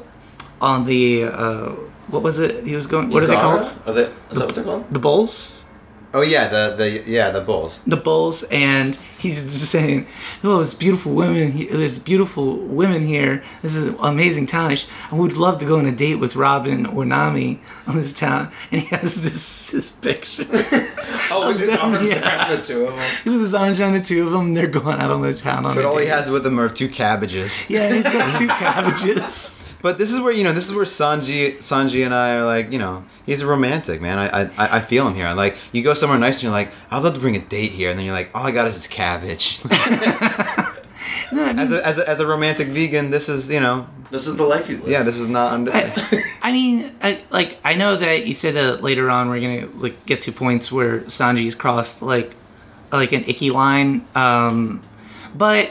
on the uh, what was it? He was going. What are they called? Are they, is that what they're called? The bulls. Oh yeah, the the yeah the bulls. the bulls and he's just saying oh it's beautiful women he- there's beautiful women here this is an amazing town I, would love to go on a date with robin or nami on this town and he has this, this picture (laughs) Oh, with his arms Yeah. around the two of them. with his arms around the two of them they're going out on the town on But a all he has with him are two cabbages. yeah he's got (laughs) two cabbages But this is where you know this is where Sanji Sanji and I are like you know he's a romantic man. I I, I feel him here. Like you go somewhere nice and you're like I'd love to bring a date here, and then you're like all I got is this cabbage. (laughs) (laughs) No, I mean, as a, as a as a romantic vegan, this is you know This is the life you live. yeah this is not under. (laughs) I mean, I, like I know that you said that later on we're gonna like get to points where Sanji's crossed like like an icky line, um, but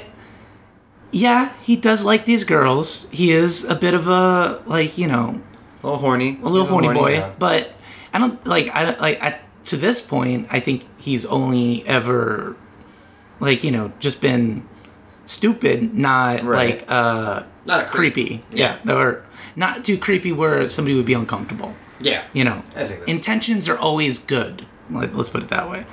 yeah, he does like these girls. He is a bit of a like you know a little horny. a little He's horny, boy, yeah. but I don't like I like I, to this point I think he's only ever like you know just been stupid, not Right. like uh Not a creep. creepy, yeah, or not too creepy where somebody would be uncomfortable. Yeah. You know, I think intentions are always good. Like, let's put it that way.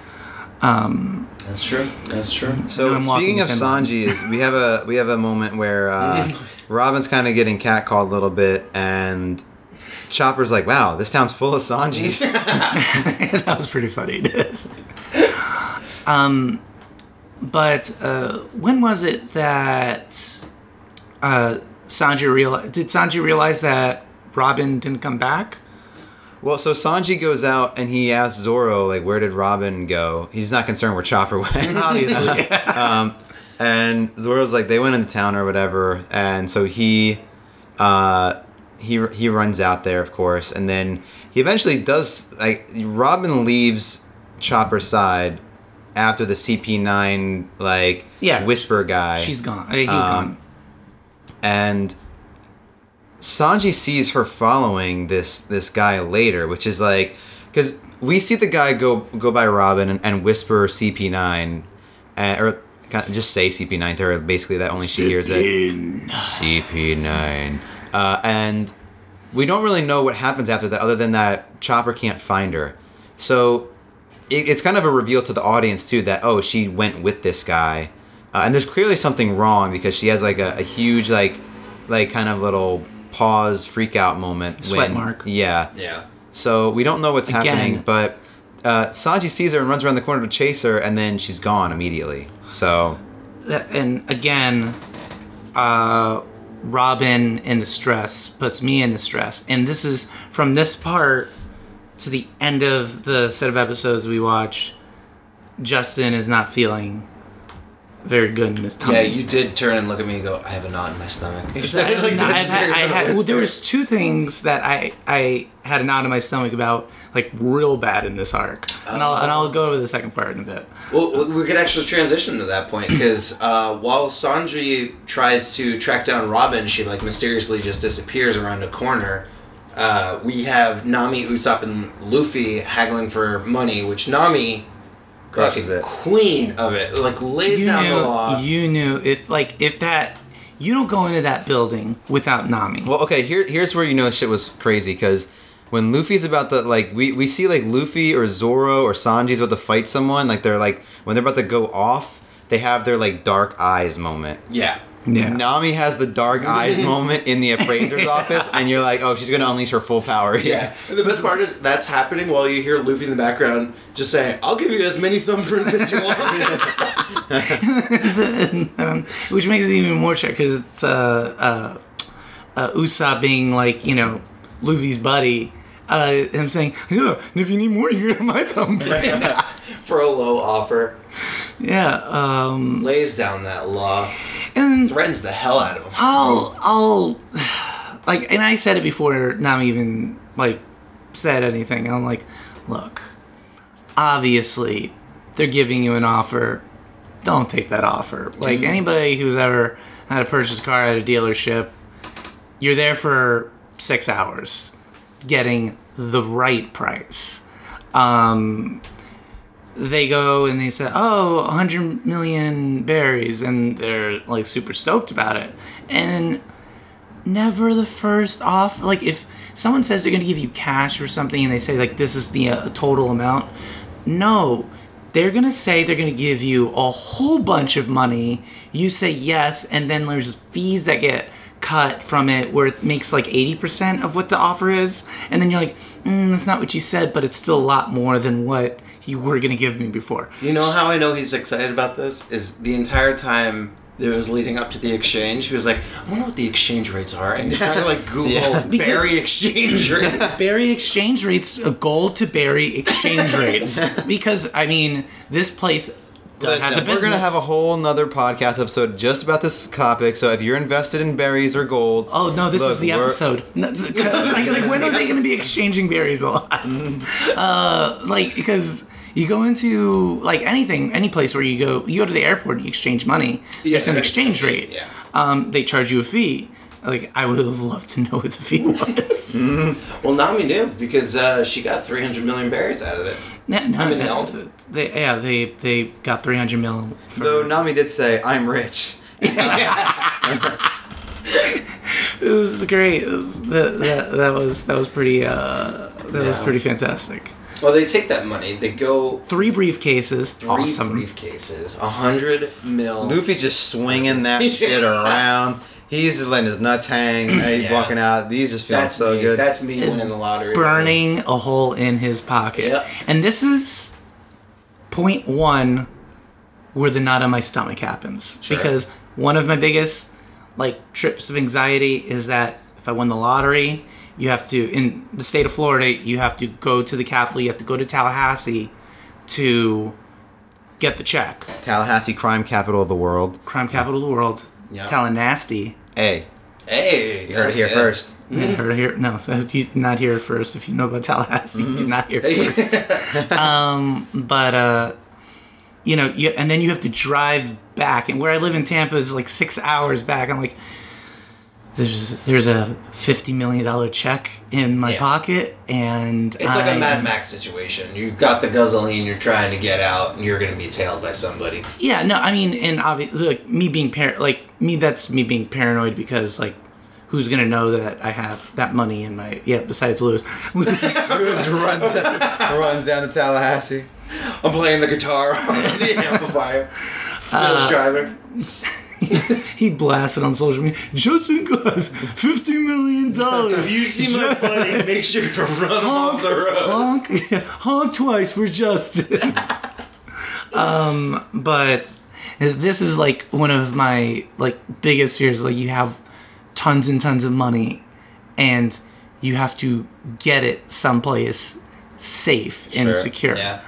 That's true. That's true. So I'm speaking of the thin line. Sanji, is we have a we have a moment where uh, (laughs) Robin's kind of getting catcalled a little bit, and Chopper's like, "Wow, this town's full of Sanjis." (laughs) (laughs) that was pretty funny. It is. um, but uh, when was it that uh, Sanji realized? Did Sanji realize that Robin didn't come back? Well, so Sanji goes out and he asks Zoro, like, "Where did Robin go?" He's not concerned where Chopper went. (laughs) Obviously. (laughs) and Zoro's like, "They went into town or whatever," and so he, uh, he he runs out there, of course, and then he eventually does like Robin leaves Chopper's side after the CP9 like Yeah. whisper guy. She's gone. Uh, He's Um, gone. and Sanji sees her following this this guy later, which is like because we see the guy go go by Robin and, and whisper CP9, and, or just say CP9 to her. Basically, that only she hears it. CP9, uh, and we don't really know what happens after that, other than that Chopper can't find her. So it, it's kind of a reveal to the audience too that oh she went with this guy, uh, and there's clearly something wrong because she has like a, a huge like like kind of little pause freak out moment. Sweat when, mark. Yeah. Yeah. So we don't know what's Again. happening, but uh, Sanji sees her and runs around the corner to chase her, and then she's gone immediately. So and again, uh, Robin into stress, puts me into stress, and this is from this part to the end of the set of episodes we watch. Justin is not feeling very good in his tummy. Yeah, you did turn and look at me and go, I have a knot in my stomach. You said I, it like I've had, you're I sort of had, well, there was two things that I I had a knot in my stomach about, like real bad in this arc, and I'll and I'll go over the second part in a bit. Well, we- we could actually transition to that point because uh, while Sanji tries to track down Robin, she like mysteriously just disappears around a corner. Uh, we have Nami, Usopp, and Luffy haggling for money, which Nami, Crushes fucking it. queen of it, like lays You down knew, the law. you knew if like if that you don't go into that building without Nami. Well, okay, here here's where you know shit was crazy because when Luffy's about to like we, we see like Luffy or Zoro or Sanji's about to fight someone, like they're like when they're about to go off, they have their like dark eyes moment. yeah. Yeah, Nami has the dark (laughs) eyes moment in the appraiser's (laughs) office, and you're like, oh, she's gonna unleash her full power here. Yeah. And the best part is that's happening while you hear Luffy in the background just saying, I'll give you as many thumbprints as you want. (laughs) um, which makes it even more check because it's uh, uh, uh, Usopp being like you know Luffy's buddy. Uh, him saying, "Yeah, and if you need more, you can have my thumbprint." (laughs) For a low offer. yeah, um, Lays down that law. and Threatens the hell out of him. I'll, I'll, like, and I said it before Nami even like said anything. I'm like, look, obviously they're giving you an offer. Don't take that offer. Like anybody who's ever had to purchase a car at a dealership, you're there for six hours, getting the right price. Um, they go and they say, "Oh, 100 million berries," and they're like super stoked about it. And never the first off. Like if someone says they're going to give you cash for something and they say like this is the uh, total amount, no. They're gonna say they're gonna give you a whole bunch of money. You say yes, and then there's fees that get cut from it where it makes like 80% of what the offer is. And then you're like, mm, that's not what you said, but it's still a lot more than what you were gonna give me before. You know how I know he's excited about this? Is the entire time that it was leading up to the exchange, he was like, I wonder what the exchange rates are. And he's trying to like (laughs) Google Yeah. (laughs) berry exchange (laughs) rates. berry exchange rates, a gold to berry exchange rates. because I mean, this place does, has a Listen, business. we're gonna have a whole nother podcast episode just about this topic. So if you're invested in berries or gold, Oh no! This look, is the episode. (laughs) Like, like, when are they going to be exchanging berries a lot? (laughs) Uh, like because you go into like anything, any place where you go, you go to the airport and you exchange money. There's an exchange rate. yeah. Um, they charge you a fee. Like I would have loved to know what the fee was. Well, Nami knew because uh, she got 300 million berries out of it. Yeah, no, I mean, they, yeah, they they got 300 mil. Though Nami did say, "I'm rich." (laughs) (laughs) it was great. It was, that, that, that was that was pretty. Uh, that was pretty fantastic. Well, they take that money, they go Three briefcases. three awesome. briefcases, a 100 mil. Luffy's just swinging that (laughs) shit around. He's just letting his nuts hang. He's Yeah. walking out. He's just feeling That's so me. good. That's me winning the lottery. burning a hole in his pocket. Yep. And this is point one where the knot in my stomach happens. Sure. Because one of my biggest like trips of anxiety is that if I win the lottery, you have to in the state of Florida, you have to go to the capital, you have to go to Tallahassee to get the check. Tallahassee, crime capital of the world. Crime capital of the world. Yeah. Tallahassee. Hey, Hey, you heard it here good. first. (laughs) Heard it here? No, (laughs) you not here first. If you know about Tallahassee, do not hear it first. (laughs) but uh you know you, and then you have to drive back and where i live in tampa is like six hours back i'm like there's there's a 50 million dollar check in my Yeah. pocket and It's like I- a Mad Max situation. You got the guzzling, you're trying to get out, and you're going to be tailed by somebody. yeah no i mean and obviously like me being par- like me that's me being paranoid because like who's gonna know that i have that money in my yeah besides lewis Lewis runs, runs down to Tallahassee. I'm playing the guitar on the (laughs) amplifier. Uh, Bill's driving. (laughs) he blasted on social media justin got 50 million dollars If you see my buddy, make sure to run him off the road. honk, honk (laughs) twice for Justin. (laughs) um, but This is like one of my like biggest fears. Like you have tons and tons of money, and you have to get it someplace safe and Sure, secure. Yeah.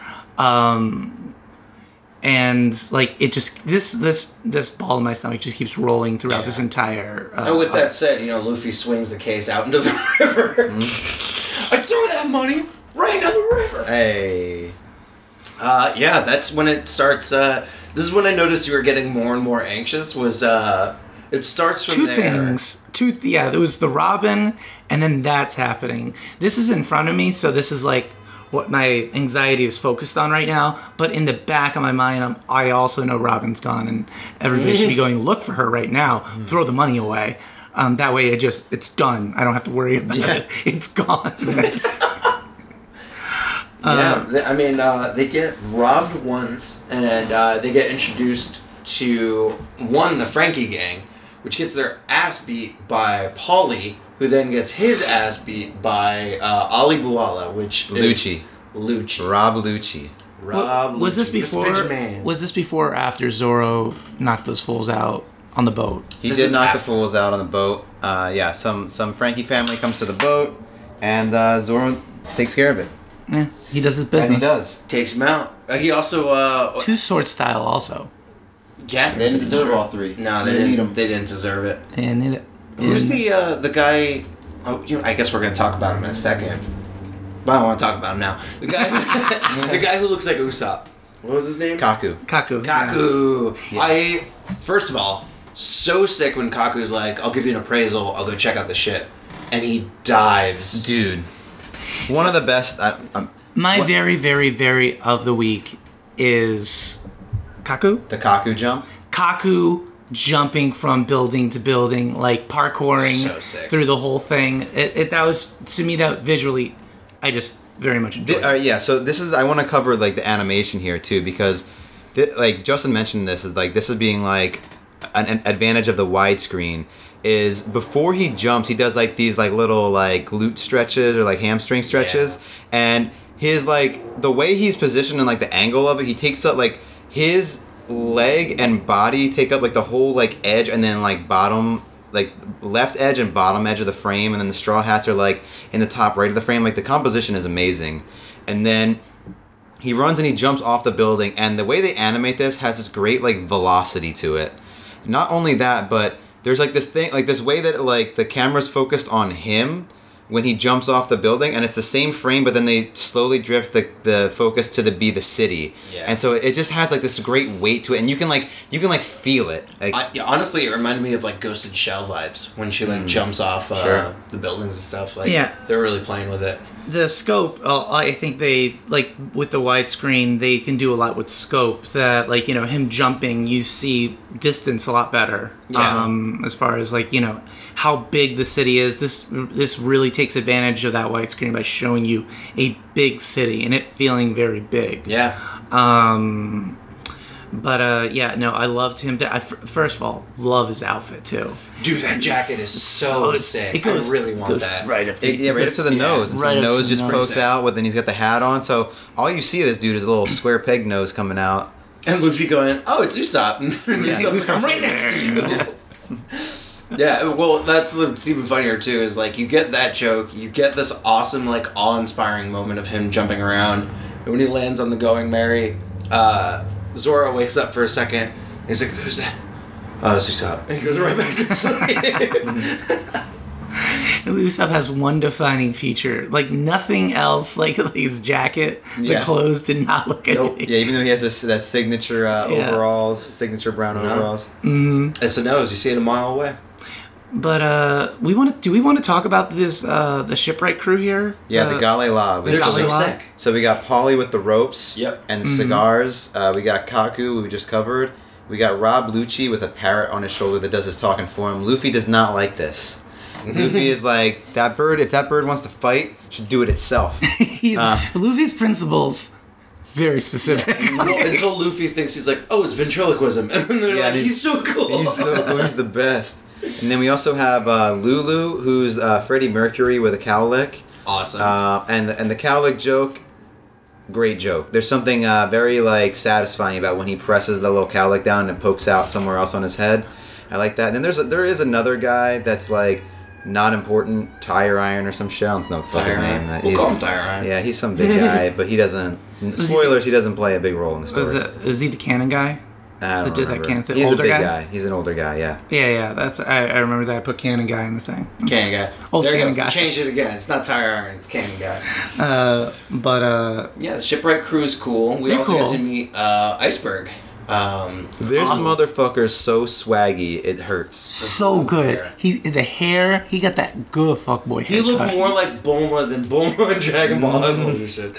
And like it just this this this ball in my stomach just keeps rolling throughout Yeah. this entire. Uh, And with that said, you know, Luffy swings the case out into the (laughs) river. Mm-hmm. I threw that money right into the river. Hey. Uh, yeah, that's when it starts. Uh, this is when I noticed you were getting more and more anxious. Was uh, it starts from two there. things. Two yeah, it was the Robin, and then that's happening. This is in front of me, so this is like what my anxiety is focused on right now. But in the back of my mind, I'm, I also know Robin's gone, and everybody should be (laughs) going look for her right now. Throw the money away. Um, that way, it just it's done. I don't have to worry about it. (laughs) It's gone. (laughs) Yeah, th- I mean, uh, they get robbed once, and uh, they get introduced to one, the Franky gang, which gets their ass beat by Paulie, who then gets his ass beat by uh, Ali Buala, which Lucci. is Lucci. Rob Lucci. Rob was this Lucci, Mr. before? Was this before or after Zoro knocked those fools out on the boat? He This did knock after- the fools out on the boat. Uh, yeah, some some Franky family comes to the boat, and uh, Zoro takes care of it. Yeah, he does his business. And he does. takes him out? Uh, he also uh, Two sword style also, yeah. They didn't deserve all three. No, they They need didn't. 'em. They didn't deserve it. and it. Who's and- the uh, the guy? Oh, you know, I guess we're gonna talk about him in a second. But I don't want to talk about him now. The guy, (laughs) (laughs) the guy who looks like Usopp. What was his name? Kaku. Kaku? yeah. Kaku. I first of all, so sick when Kaku's like, "I'll give you an appraisal. I'll go check out the shit," and he dives. Dude. One of the best. I, My What- very, very, very of the week is Kaku. the Kaku jump. Kaku jumping from building to building, like parkouring So through the whole thing. It, it that was to me that visually, I just very much enjoyed. Thi- uh, yeah, so this is I want to cover like the animation here too because, thi- like Justin mentioned, this is like this is being like an, an advantage of the widescreen is before he jumps he does like these like little like glute stretches or like hamstring stretches and his like the way he's positioned and like the angle of it he takes up like his leg and body take up like the whole like edge and then like bottom like left edge and bottom edge of the frame and then the straw hats are like in the top right of the frame. Like the composition is amazing. And then he runs and he jumps off the building and the way they animate this has this great like velocity to it. Not only that but there's like this thing like this way that like the camera's focused on him when he jumps off the building and it's the same frame but then they slowly drift the, the focus to the be the city Yeah. and so it just has like this great weight to it and you can like you can like feel it like I, yeah, honestly, it reminded me of like Ghost in Shell vibes when she like jumps off uh, Mm. Sure. the buildings and stuff. Like, Yeah. they're really playing with it. the scope uh, i think they like with the widescreen they can do a lot with scope that like you know him jumping you see distance a lot better Yeah. um as far as like you know how big the city is this this really takes advantage of that widescreen by showing you a big city and it feeling very big Yeah. um but uh yeah no i loved him to, I, f- first of all love his outfit too Dude, that jacket is so, So sick. it goes- I really want goes that. right up to It- yeah, right up to the nose. And right the up to nose the just nose. pokes out, but then he's got the hat on. So all you see of this dude is a little square peg nose coming out. And Luffy going, "Oh, it's Usopp." (laughs) (laughs) And Yeah. Usopp's like, I'm right next to you. (laughs) yeah, well, that's what's even funnier too. Is like you get that joke, you get this awesome, like awe-inspiring moment of him jumping around, and when he lands on the Going Merry, uh, Zoro wakes up for a second. And he's like, "Who's that?" Oh, it's Usopp. And he goes right back to sleep. (laughs) Usopp has one defining feature, like nothing else. Like (laughs) his jacket, Yeah. the clothes did not look Nope. anything. Yeah, even though he has this, that signature uh, Yeah. overalls, signature brown No. overalls. it's a nose. You see it a mile away. But uh, we want to. Do we want to talk about this? Uh, the shipwright crew here. Yeah, Uh, the Gale La. We They're so sick. So we got Paulie with the ropes Yep. and cigars. Uh, we got Kaku, we just covered. We got Rob Lucci with a parrot on his shoulder that does his talking for him. Luffy does not like this. (laughs) Luffy is like that bird. If that bird wants to fight, should do it itself. (laughs) He's Uh. Luffy's principles. Very specific. (laughs) Well, until Luffy thinks he's like, "Oh, it's ventriloquism," and then they're Yeah, like, and "He's so cool." He's so cool. He's the best. And then we also have uh, Lulu, who's uh, Freddie Mercury with a cowlick. awesome. Uh, and and the cowlick joke great joke. There's something uh, very like satisfying about when he presses the little cowlick down and it pokes out somewhere else on his head. I like that. And then there's a, there is another guy that's like not important, tire iron or some shit. I don't know what the fuck his name. Iron. uh, We'll he's- call him Tire Iron. Yeah, he's some big guy, but he doesn't. (laughs) Spoilers: he doesn't play a big role in the story. Is, it, is he the cannon guy? I don't that did that remember. cannon thing? He's Older a big guy? guy? He's an older guy. Yeah. Yeah, yeah. That's I, I remember that. I put cannon guy in the thing. Cannon guy. (laughs) Old there you cannon go. guy. Change it again. It's not Tire Iron. It's Cannon guy. Uh, but uh, Yeah, the shipwreck crew is cool. We also cool. get to meet uh, Iceberg. Um, This on- motherfucker is so swaggy, it hurts. so good. hair. He the hair. He got that good fuckboy hair. He haircut. looked more like Bulma than Bulma in Dragon Ball. Evolution.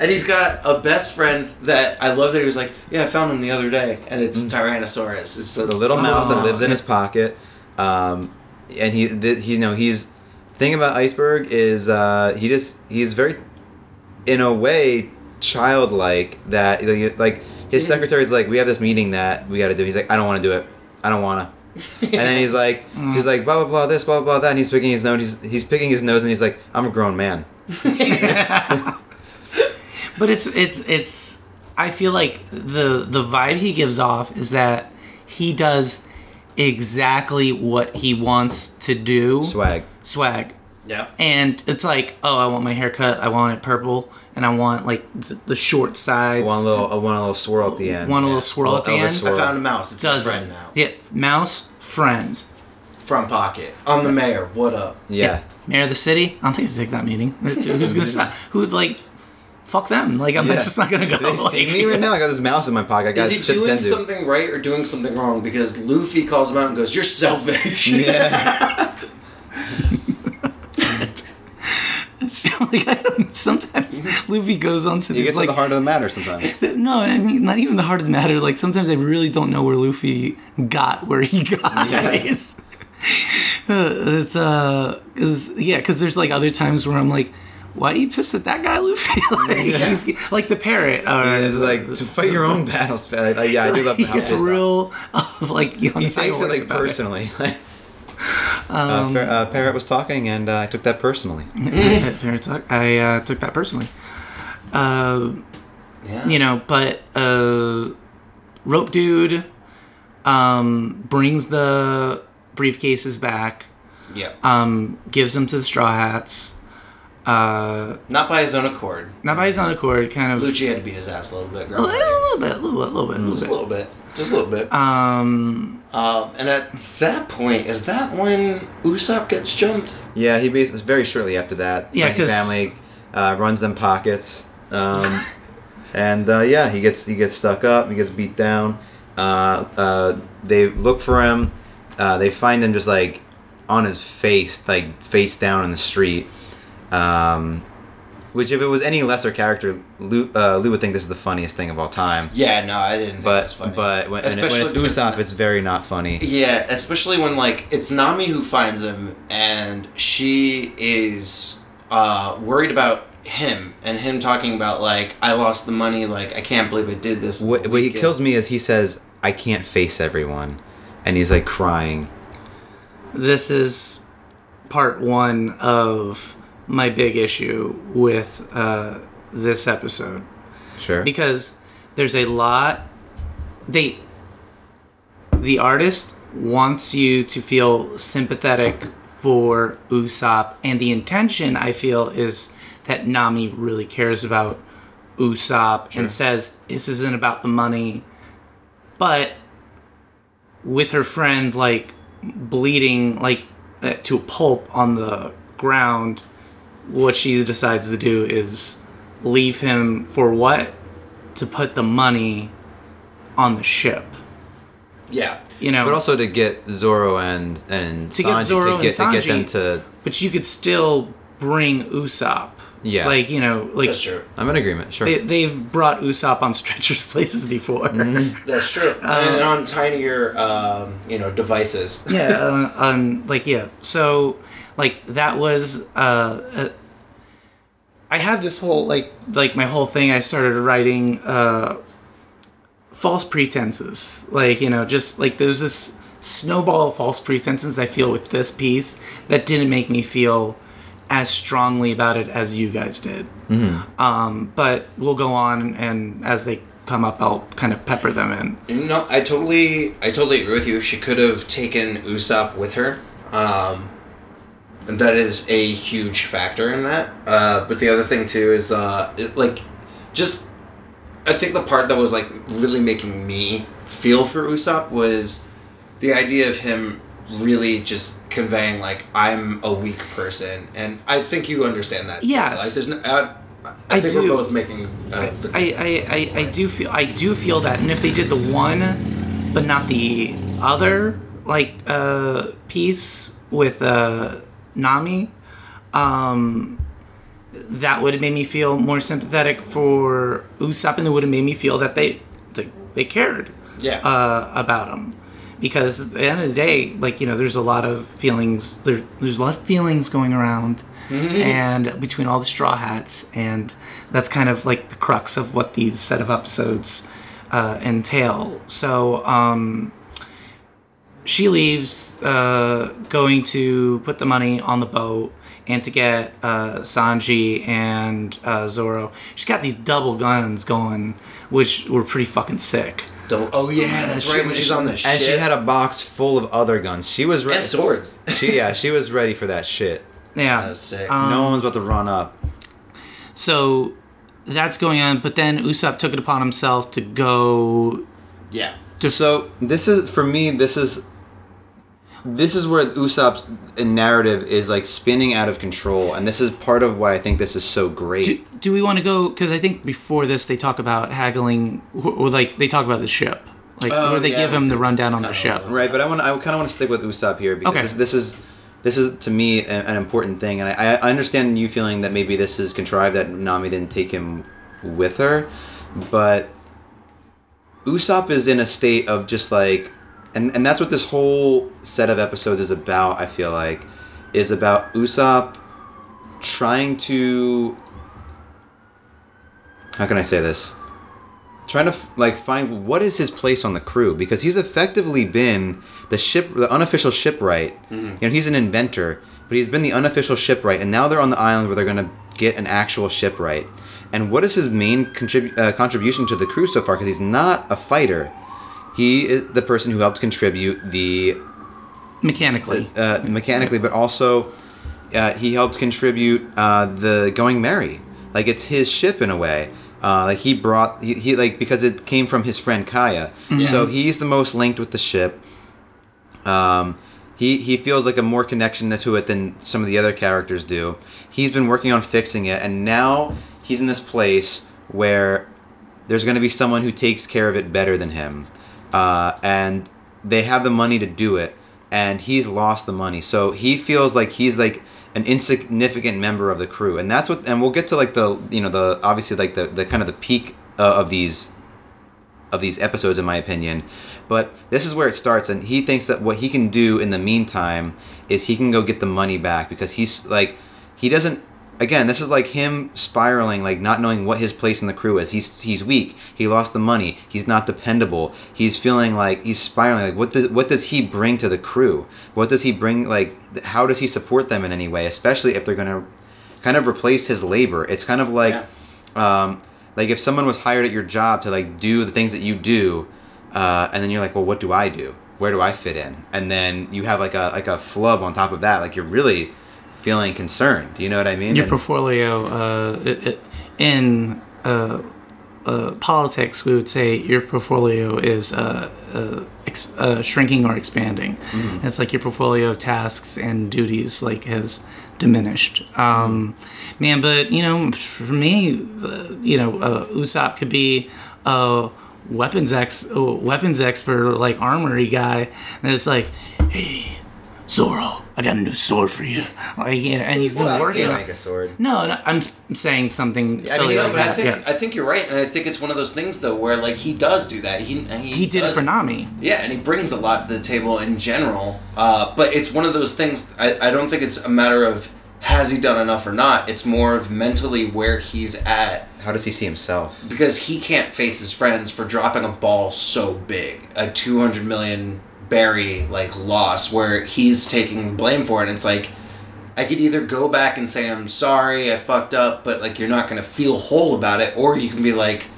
And he's got a best friend that I love that he was like, yeah, I found him the other day, and it's Tyrannosaurus. It's a The little mouse that Oh. lives in his (laughs) pocket, um, and he, th- he, you know, he's thing about Iceberg is uh, he just he's very, in a way, childlike. That like, his secretary's like, we have this meeting that we got to do. He's like, I don't want to do it. I don't want to. and then he's like, (laughs) he's like, blah blah blah, this, blah blah blah, that, and he's picking his nose. He's, he's picking his nose, and he's like, I'm a grown man. (laughs) But it's it's it's. I feel like the the vibe he gives off is that he does exactly what he wants to do. Swag. Swag. Yeah. And it's like, oh, I want my hair cut. I want it purple, and I want like the, the short sides. One little, uh, one little swirl at the end. one a little Yeah. swirl at the Elvis end. swirl. I found a mouse. It's my Does friend it? now. Yeah, mouse friends. From Pocket. I'm the mayor. What up? Yeah. Mayor of the city. I don't think it's take that meeting. (laughs) Who's gonna stop? Who would, like? Fuck them. Like I'm Yeah. just not gonna go. Do they see like- me right now? I got this mouse in my pocket. I got Is he doing tend to. something right or doing something wrong? Because Luffy calls him out and goes, "You're selfish." Yeah. (laughs) (laughs) It's like I don't. Sometimes Luffy goes on to You get these to like the heart of the matter sometimes. (laughs) no, and I mean not even the heart of the matter. Like sometimes I really don't know where Luffy got where he got. Yeah. it's, uh, it's uh, cause yeah, cause there's like other times where I'm like, why are you pissed at that guy, Luffy? (laughs) like, he's, like the parrot. Or, It's like to fight your own battles. Like, yeah, I do love (laughs) he how gets pissed off. real, (laughs) like young He takes it like personally. uh, Par- uh, Parrot was talking, and uh, I took that personally. Fair talk. I uh, took that personally. Uh, yeah. you know, but uh, Rope Dude um, brings the briefcases back, Yeah. um, gives them to the Straw Hats. Uh, Not by his own accord. not by his own accord, kind of. Lucci had to beat his ass a little bit. Girl. A little bit, a little bit, a little bit, a Just a little little bit. Just a little bit. bit. Um, Um, and at that point, is that when Usopp gets jumped? Yeah, he basically very shortly after that. Yeah, Franky 'cause- family uh, runs them pockets, um, (laughs) and uh, yeah, he gets he gets stuck up. He gets beat down. Uh, uh, they look for him. Uh, they find him just like on his face, like face down in the street. Um, which, if it was any lesser character, Lou, uh, Lou would think this is the funniest thing of all time. Yeah, no, I didn't think But funny. but when, and it- when it's Especially because- Usopp, it's very not funny. Yeah, especially when like it's Nami who finds him, and she is uh, worried about him and him talking about like I lost the money, like I can't believe I did this. What, what he kills me is he says, "I can't face everyone," and he's like crying. this is part one of my big issue with uh, this episode. Sure. because there's a lot they the artist wants you to feel sympathetic for Usopp and the intention I feel is that Nami really cares about Usopp and says this isn't about the money but with her friend like bleeding like uh, to a pulp on the ground what she decides to do is leave him for what to put the money on the ship Yeah, you know but also to get Zoro and and To get Zoro to and get to get Sanji. them to. but you could still bring Usopp Yeah. like you know like that's true. I'm in agreement. Sure. they, they've brought Usopp on (laughs) stretchers places before That's true. and on tinier, um, you know, devices. yeah On, um like yeah so like that was uh, uh i have this whole like like my whole thing i started writing uh false pretenses like you know just like there's this snowball of false pretenses i feel with this piece that didn't make me feel as strongly about it as you guys did. Mm-hmm. Um, but we'll go on, and as they come up, I'll kind of pepper them in. No, I totally, I totally agree with you. She could have taken Usopp with her. Um, and that is a huge factor in that. Uh, but the other thing too is, uh, it, like, just, I think the part that was like really making me feel for Usopp was the idea of him really just conveying like I'm a weak person, and I think you understand that. Yes. Like, there's no. I, I, I think do. we're both making. Uh, the, I, I, I, I do feel I do feel that, and if they did the one, but not the other, like uh, piece with uh, Nami, um, that would have made me feel more sympathetic for Usopp, and it would have made me feel that they they, they cared yeah. uh, about him. Because at the end of the day, like you know, there's a lot of feelings. There, there's a lot of feelings going around, and between all the straw hats, and that's kind of like the crux of what these set of episodes uh, entail. So um, she leaves, uh, going to put the money on the boat and to get uh, Sanji and uh, Zoro. She's got these double guns going, which were pretty fucking sick. Don't- oh yeah, that's right. When she's on the ship. And she had a box full of other guns. She was ready. and swords. (laughs) She yeah, she was ready for that shit. Yeah. That was sick. Um, no one's about to run up. So that's going on, but then Usopp took it upon himself to go. yeah. so this is for me. This is this is where Usopp's narrative is like spinning out of control, and this is part of why I think this is so great. Do, do we want to go? Because I think before this they talk about haggling, or, like they talk about the ship, like Oh, where they yeah, give him the rundown on the ship. Right, but I want I kind of want to stick with Usopp here because Okay. this, this is this is to me an important thing, and I, I understand you feeling that maybe this is contrived that Nami didn't take him with her, but Usopp is in a state of just like, and and that's what this whole set of episodes is about. I feel like is about Usopp trying to. How can I say this? trying to like find what is his place on the crew because he's effectively been the ship the unofficial shipwright you know he's an inventor but he's been the unofficial shipwright and now they're on the island where they're going to get an actual shipwright and what is his main contrib- uh, contribution to the crew so far because he's not a fighter he is the person who helped contribute the Mechanically, uh, mechanically, but also uh, he helped contribute uh, the Going Merry. Like it's his ship in a way. Uh, like he brought he, he like because it came from his friend Kaya, so he's the most linked with the ship. Um, he he feels like a more connection to it than some of the other characters do. He's been working on fixing it, and now he's in this place where there's going to be someone who takes care of it better than him, uh, and they have the money to do it, and he's lost the money, so he feels like he's like an insignificant member of the crew, and that's what. And we'll get to like the you know the obviously like the the kind of the peak uh, of these of these episodes in my opinion but this is where it starts and he thinks that what he can do in the meantime is he can go get the money back because he's like he doesn't again this is like him spiraling like not knowing what his place in the crew is. He's he's weak. He lost the money. He's not dependable. He's feeling like he's spiraling. Like what does what does he bring to the crew? What does he bring like how does he support them in any way especially if they're going to kind of replace his labor? It's kind of like Yeah. um, like if someone was hired at your job to like do the things that you do uh, and then you're like well what do i do? Where do i fit in? And then you have like a like a flub on top of that. Like you're really feeling concerned you know what i mean your And- portfolio uh, it, it, in uh, uh, politics, we would say your portfolio is uh, uh, ex- uh, shrinking or expanding. It's like your portfolio of tasks and duties like has diminished. Um, man, but you know, for me, you know, uh, Usopp could be a weapons ex weapons expert, like armory guy, and it's like, hey, Zoro, I got a new sword for you. (laughs) Like, you know, and he's been Well, working. you on make a sword no, no, I'm saying something mean, silly yeah, like but I that. think Yeah. I think you're right, and I think it's one of those things though where like he does do that. He he, He did it does- for Nami. Yeah, and he brings a lot to the table in general. Uh, but it's one of those things. I, I don't think it's a matter of has he done enough or not. It's more of mentally where he's at how does he see himself because he can't face his friends for dropping a ball so big, a two hundred million berry like loss, where he's taking blame for it. And it's like I could either go back and say I'm sorry, I fucked up, but like you're not gonna feel whole about it, or you can be like,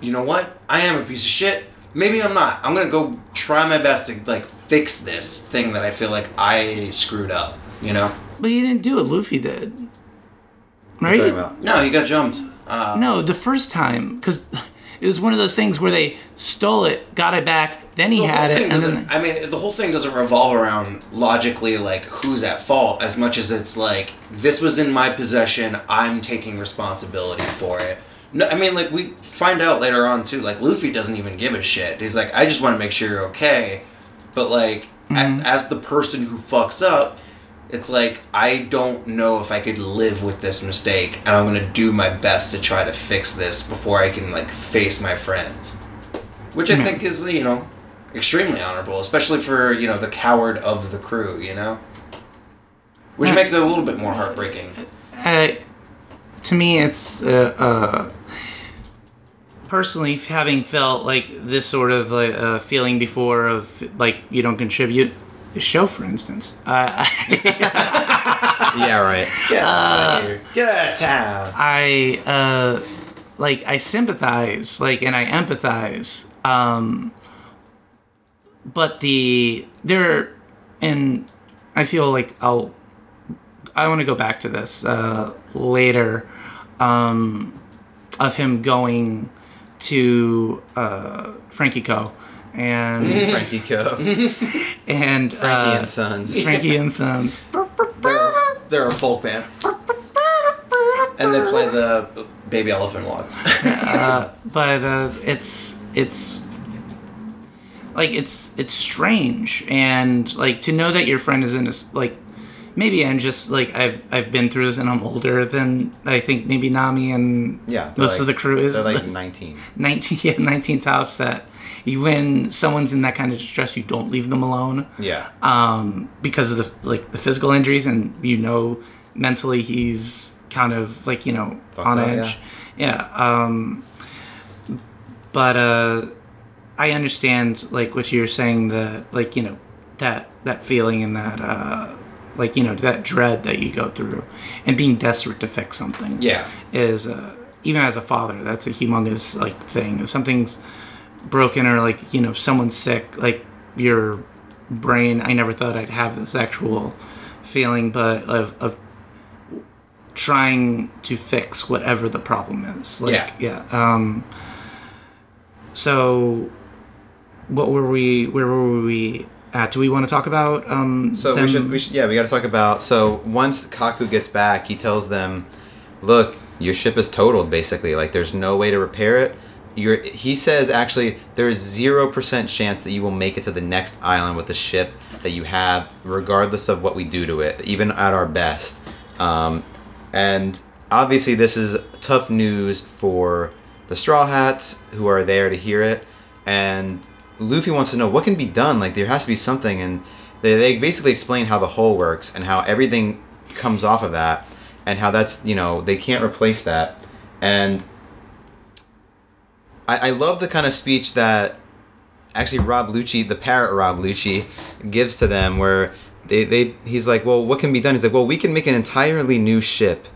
you know what? I am a piece of shit. Maybe I'm not. I'm gonna go try my best to like fix this thing that I feel like I screwed up. You know? But he didn't do it. Luffy did. Right? Talking about. No, he got jumped. Uh, No, the first time because (laughs) it was one of those things where they stole it, got it back, then he the had it, and then I mean, the whole thing doesn't revolve around logically like who's at fault as much as it's like this was in my possession. I'm taking responsibility for it. No, I mean, like we find out later on too. Like Luffy doesn't even give a shit. He's like, I just want to make sure you're okay. But like, a- mm-hmm. as the person who fucks up, it's like I don't know if I could live with this mistake, and I'm gonna do my best to try to fix this before I can like face my friends which I think is you know extremely honorable, especially for you know the coward of the crew, you know, which makes it a little bit more heartbreaking. uh, to me, it's uh, uh, personally having felt like this sort of like, uh, feeling before of like you don't contribute. The show, for instance, uh, (laughs) Yeah, right. Get out of. Get out of town. I uh, like I sympathize, like, and I empathize. Um, but the there, and I feel like I'll. I want to go back to this uh, later, um, of him going to uh, Franky Co. and Franky Co. (laughs) and Franky uh, and Sons. Franky and Sons. (laughs) They're, they're a folk band, and they play the baby elephant walk. (laughs) but uh, it's it's like it's it's strange and like to know that your friend is in a s- like maybe I'm just like I've I've been through this and I'm older than I think maybe Nami and Yeah. most like- of the crew is They're like 19. 19 yeah 19 tops that you when someone's in that kind of distress you don't leave them alone Yeah. um, because of the like the physical injuries, and you know mentally he's kind of like you know Fucked on up, edge. Yeah. um, but uh, I understand like what you're saying that like you know that that feeling and that uh, like you know that dread that you go through and being desperate to fix something Yeah, is uh, even as a father that's a humongous like thing if something's broken or like you know someone's sick like your brain i never thought i'd have this actual feeling but of, of trying to fix whatever the problem is like Yeah. yeah um so what were we where were we at do we want to talk about um So we should, we should, yeah, we got to talk about. So once Kaku gets back, he tells them, "Look, your ship is totaled. Basically, like there's no way to repair it. You're." He says, actually, there is zero percent chance that you will make it to the next island with the ship that you have, regardless of what we do to it, even at our best. Um, and obviously, this is tough news for the Straw Hats who are there to hear it, and Luffy wants to know what can be done. Like there has to be something, and they, they basically explain how the hull works and how everything comes off of that, and how that's you know they can't replace that. And I, I love the kind of speech that actually Rob Lucci, the parrot Rob Lucci, gives to them, where they, they he's like, well, what can be done? He's like, well, we can make an entirely new ship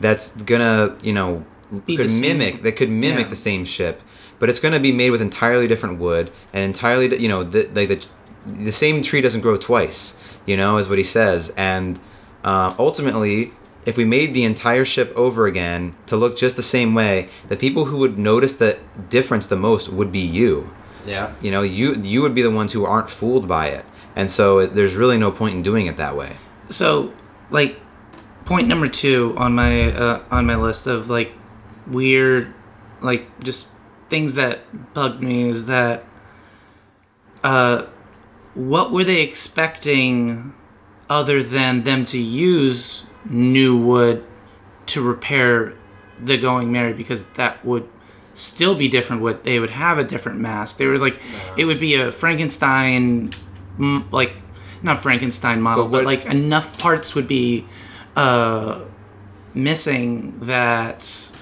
that's gonna you know Be could same- mimic that could mimic Yeah. the same ship, but it's gonna be made with entirely different wood and entirely you know the like the the same tree doesn't grow twice. You know, is what he says, and uh, ultimately. If we made the entire ship over again to look just the same way, the people who would notice the difference the most would be you. Yeah. you know you you would be the ones who aren't fooled by it. And so there's really no point in doing it that way. So like point number two on my uh, on my list of like weird like just things that bugged me is that uh what were they expecting other than them to use new wood to repair the going merry because that would still be different wood they would have a different mass they were like it would be a frankenstein like not frankenstein model But but, like enough parts would be uh missing that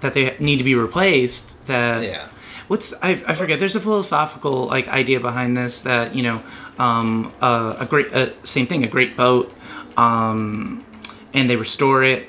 that they need to be replaced that Yeah. what's I, I forget there's a philosophical like idea behind this that you know um, uh, a great uh, same thing a great boat um, and they restore it.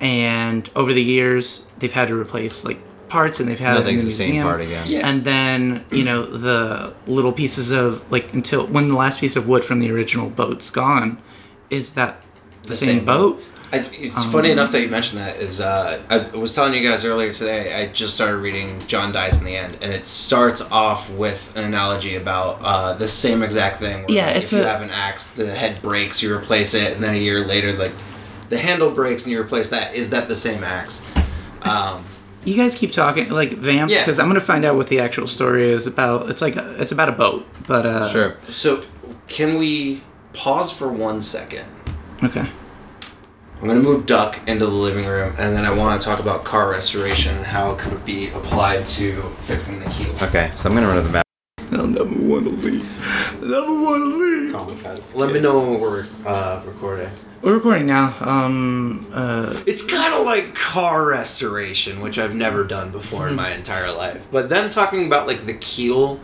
And over the years, they've had to replace like parts, and they've had it in Nothing's the the same part again. Yeah. And then you know the little pieces of like until when the last piece of wood from the original boat's gone, is that the, same, same boat? I, it's funny enough that you mentioned that. Is uh, I was telling you guys earlier today. I just started reading John Dies in the End, and it starts off with an analogy about uh, the same exact thing. Where, Yeah, like, it's if you have an axe, the head breaks, you replace it, and then a year later, like the handle breaks, and you replace that. Is that the same axe? Um, You guys keep talking like vamp Yeah. because I'm gonna find out what the actual story is about. It's like a, it's about a boat, but uh, Sure. so, can we pause for one second? Okay. I'm gonna move Duck into the living room, and then I want to talk about car restoration and how it could be applied to fixing the keel. Okay, so I'm gonna run to the back. I'll never want to leave. Never want to leave. Let me know when we're uh, recording. We're recording now. Um. Uh. It's kind of like car restoration, which I've never done before in my entire life. But them talking about like the keel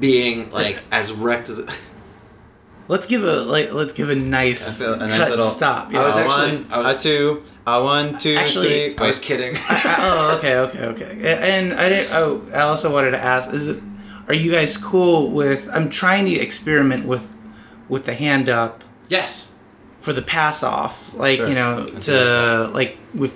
being like (laughs) as wrecked as. (laughs) Let's give a like. Let's give a nice, A nice cut little stop. I was actually- one, I was- a two, a one, two, Actually, three. I was Wait, kidding. oh, okay, okay, okay. And I didn't. Oh, I also wanted to ask: Is it? Are you guys cool with? I'm trying to experiment with, with the hand up yes. For the pass off. Like Sure. you know, to like with.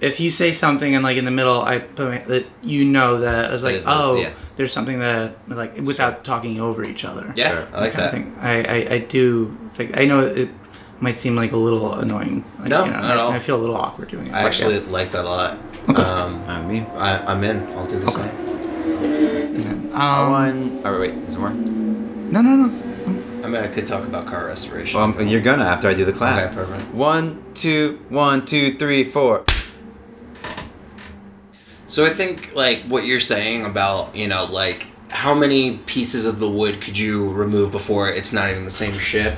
If you say something and like in the middle, I put my, that you know that I was like, There's a- oh, yeah. there's something that like without talking over each other. Yeah, Sure. I like kind that. of thing. I, I, I do think I know it might seem like a little annoying. Like, No, you know, not at I, all. I feel a little awkward doing it. I actually yeah. like that a lot. Um, uh, me. I, I'm in. I'll do the same. A Um, one. Oh wait, there's more. No, no, no. I mean, I could talk about car restoration. Well, I'm- you're gonna after I do the clap. Okay, perfect. One, two, one, two, three, four. So I think like what you're saying about you know like how many pieces of the wood could you remove before it's not even the same ship?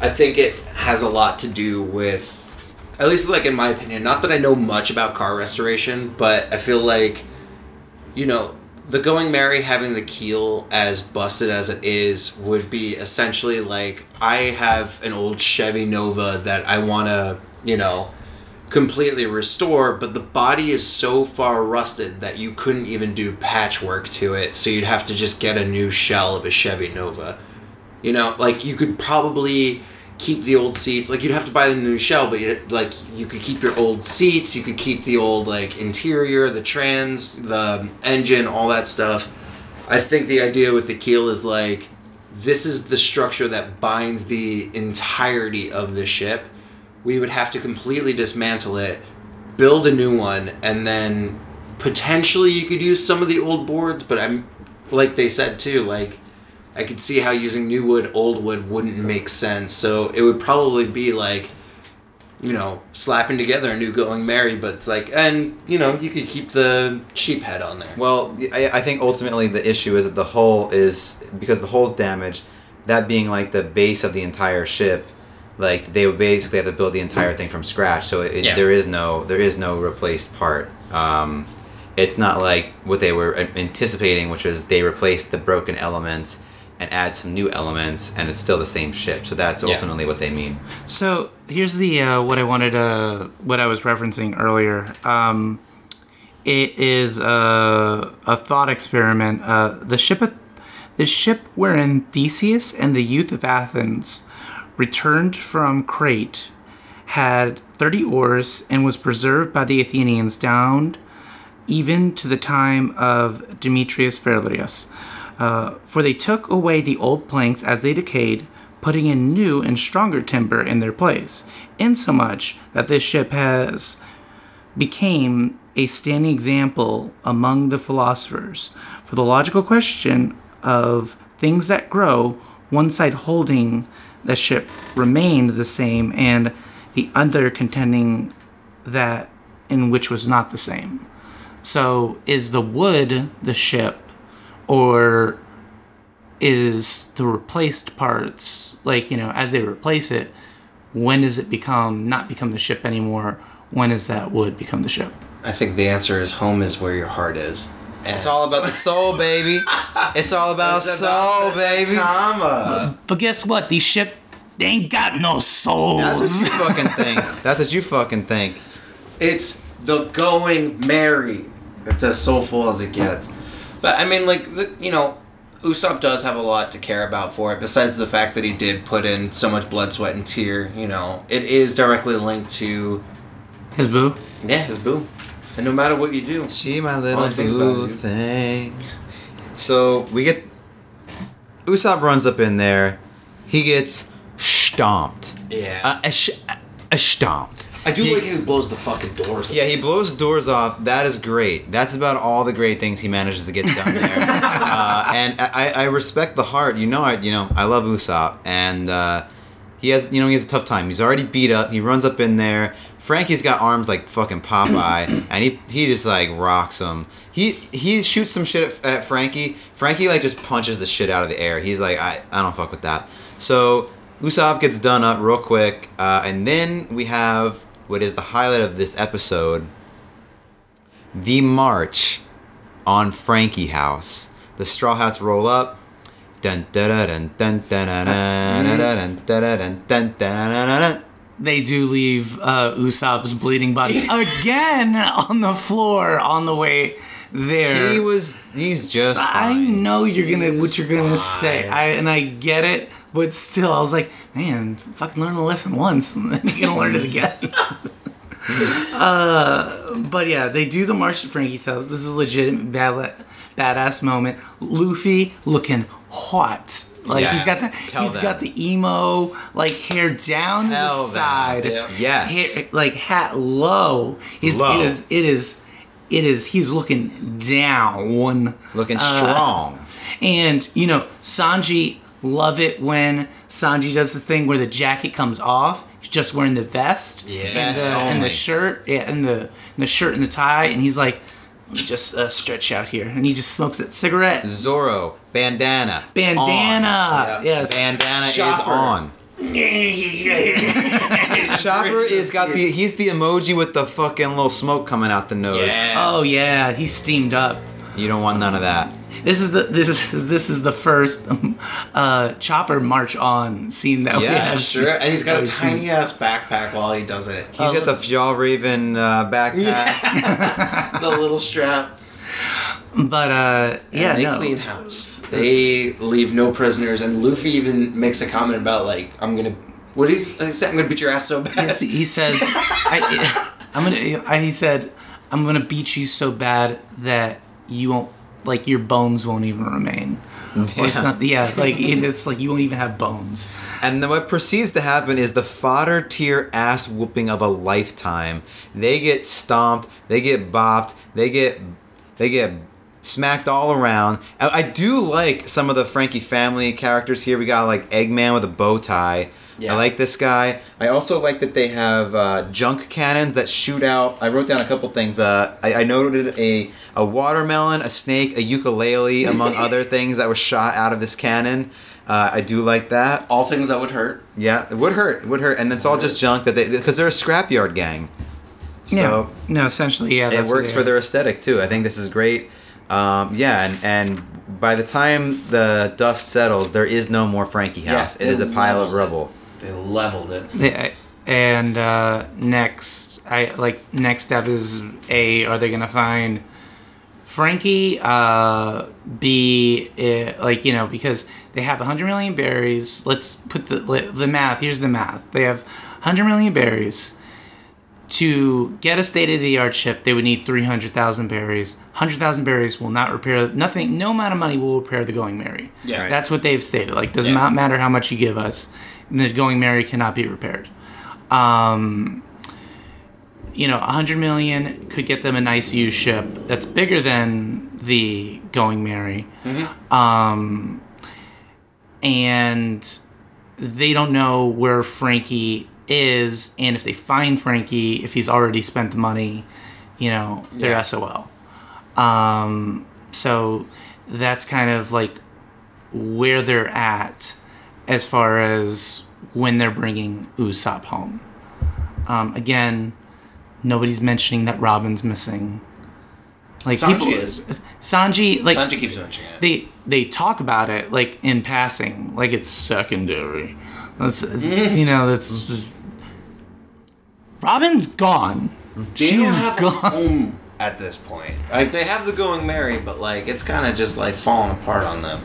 I think it has a lot to do with, at least like in my opinion. Not that I know much about car restoration, but I feel like, you know, the Going Merry having the keel as busted as it is would be essentially like I have an old Chevy Nova that I want to you know completely restore, but the body is so far rusted that you couldn't even do patchwork to it, so you'd have to just get a new shell of a Chevy Nova. You know, like you could probably keep the old seats, like you'd have to buy the new shell, but you like you could keep your old seats, you could keep the old like interior, the trans, the engine, all that stuff. I think the idea with the keel is like this is the structure that binds the entirety of the ship. We would have to completely dismantle it, build a new one, and then potentially you could use some of the old boards, but I'm like they said too, like I could see how using new wood, old wood wouldn't make sense. So it would probably be like you know, slapping together a new going Merry, but it's like, and you know, you could keep the cheap head on there. Well, I, I think ultimately the issue is that the hull is because the hull's damaged. That being like the base of the entire ship, like they would basically have to build the entire thing from scratch. So it, Yeah. there is no there is no replaced part. Um, it's not like what they were anticipating, which was they replaced the broken elements and add some new elements, and it's still the same ship. So that's Yeah. ultimately what they mean. So here's the uh, what I wanted to what I was referencing earlier. Um, it is a, a thought experiment. Uh, the ship of, the ship wherein Theseus and the youth of Athens returned from Crete had 30 oars and was preserved by the Athenians down even to the time of Demetrius Phalereus. Uh, for they took away the old planks as they decayed, putting in new and stronger timber in their place, insomuch that this ship has became a standing example among the philosophers for the logical question of things that grow, one side holding the ship remained the same, and the other contending that in which was not the same. So, is the wood the ship, or is the replaced parts like you know as they replace it? When does it become not become the ship anymore? When does that wood become the ship? I think the answer is home is where your heart is. It's all about the soul, baby. It's all about soul, baby. Comma. But guess what? These ship They ain't got no souls. That's what you fucking think. That's what you fucking think. It's the going merry. It's as soulful as it gets. But I mean, like the, you know, Usopp does have a lot to care about for it. Besides the fact that he did put in so much blood, sweat, and tear. You know, it is directly linked to His boo. yeah his boo. And no matter what you do, She my All little the things boo you. thing. So we get Usopp runs up in there. He gets stomped. yeah. Uh, a, sh- a stomped. I do he- like how he blows the fucking doors. Yeah, he blows doors off. That is great. That's about all the great things he manages to get done there. (laughs) uh, and I, I respect the heart. You know, I you know I love Usopp, and uh, he has you know he has a tough time. He's already beat up. He runs up in there. Franky's got arms like fucking Popeye, (clears throat) and he he just like rocks him. He he shoots some shit at, at Franky. Franky like just punches the shit out of the air. He's like I I don't fuck with that. So Usopp gets done up real quick, uh, and then we have what is the highlight of this episode the march on Franky House. The Straw Hats roll up. They do leave uh, Usopp's bleeding body (laughs) again on the floor on the way there. He was. He's just. Fine. I know you're gonna what you're gonna fine. say. I and I get it but still, I was like, man, fucking learn a lesson once, and then (laughs) you're gonna learn it again. (laughs) uh, but yeah, they do the march to Franky's house. This is a legitimate bad, badass moment. Luffy looking hot. Like Yeah. he's got the Tell he's them. got the emo like hair down to Tell the them. side, Yeah. Yes. hair, like hat low. He's, Low. It is it is it is he's looking down. Looking Uh, strong. And you know, Sanji love it when Sanji does the thing where the jacket comes off. He's just wearing the vest Yeah. and, the, and the shirt, yeah, and the and the shirt and the tie, and he's like, "Let me just uh, stretch out here," and he just smokes that cigarette. Zoro. Bandana. Bandana, on. Yeah. yes. Bandana is on. (laughs) Chopper is got the. He's the emoji with the fucking little smoke coming out the nose. Yeah. Oh yeah, he's steamed up. You don't want none of that. This is the this is this is the first uh, chopper march on scene that we Yeah, have. Sure, and he's got a I've seen. tiny ass backpack while he does it. He's got the Fjallraven uh, backpack. (laughs) the little strap. But uh, yeah, and they no. clean house. They leave no prisoners, and Luffy even makes a comment about like, "I'm gonna." What he's he said, "I'm gonna beat your ass so bad." Yes, he says, I, (laughs) "I'm gonna." I, he said, "I'm gonna beat you so bad that you won't like your bones won't even remain." (laughs) Or it's Yeah. not. Yeah, like it's like you won't even have bones. And then what proceeds to happen is the fodder tier ass whooping of a lifetime. They get stomped, they get bopped, they get they get smacked all around. I, I do like some of the Franky family characters here. We got like Eggman with a bow tie. Yeah. I like this guy. I also like that they have uh, junk cannons that shoot out. I wrote down a couple things. Uh, I, I noted a a watermelon, a snake, a ukulele, among (laughs) other things that were shot out of this cannon. Uh, I do like that. All things that would hurt. Yeah, it would hurt. It would hurt, and it's all just junk that they because they're a scrapyard gang. So no, no, essentially, yeah. it that's what works for their aesthetic too. I think this is great. Um, yeah, and and by the time the dust settles, there is no more Franky Yeah, House. it is a pile of rubble. it. Rubble. They leveled it. Yeah, and uh, next, I like next step is a. Are they gonna find Franky? Uh, B, uh, like you know, because they have 100 million berries. Let's put the the math. Here's the math. They have 100 million berries. To get a state of the art ship, they would need 300,000 berries. 100,000 berries will not repair nothing. No amount of money will repair the Going Merry. Yeah. That's what they've stated. Like, does Yeah. not matter how much you give us, the Going Merry cannot be repaired. Um, you know, a 100 million could get them a nice used ship that's bigger than the Going Merry. Um, and they don't know where Franky is, and if they find Franky, if he's already spent the money, you know, they're Yeah. SOL. Um, so that's kind of like where they're at as far as when they're bringing Usopp home. Um, again, nobody's mentioning that Robin's missing. Like Sanji is. Sanji, like Sanji keeps mentioning it. they they talk about it like in passing, like it's secondary. That's it's, you know that's Robin's gone. They She's don't have a gone. At this point. Like they have the going merry, but like it's kind of just like falling apart on them.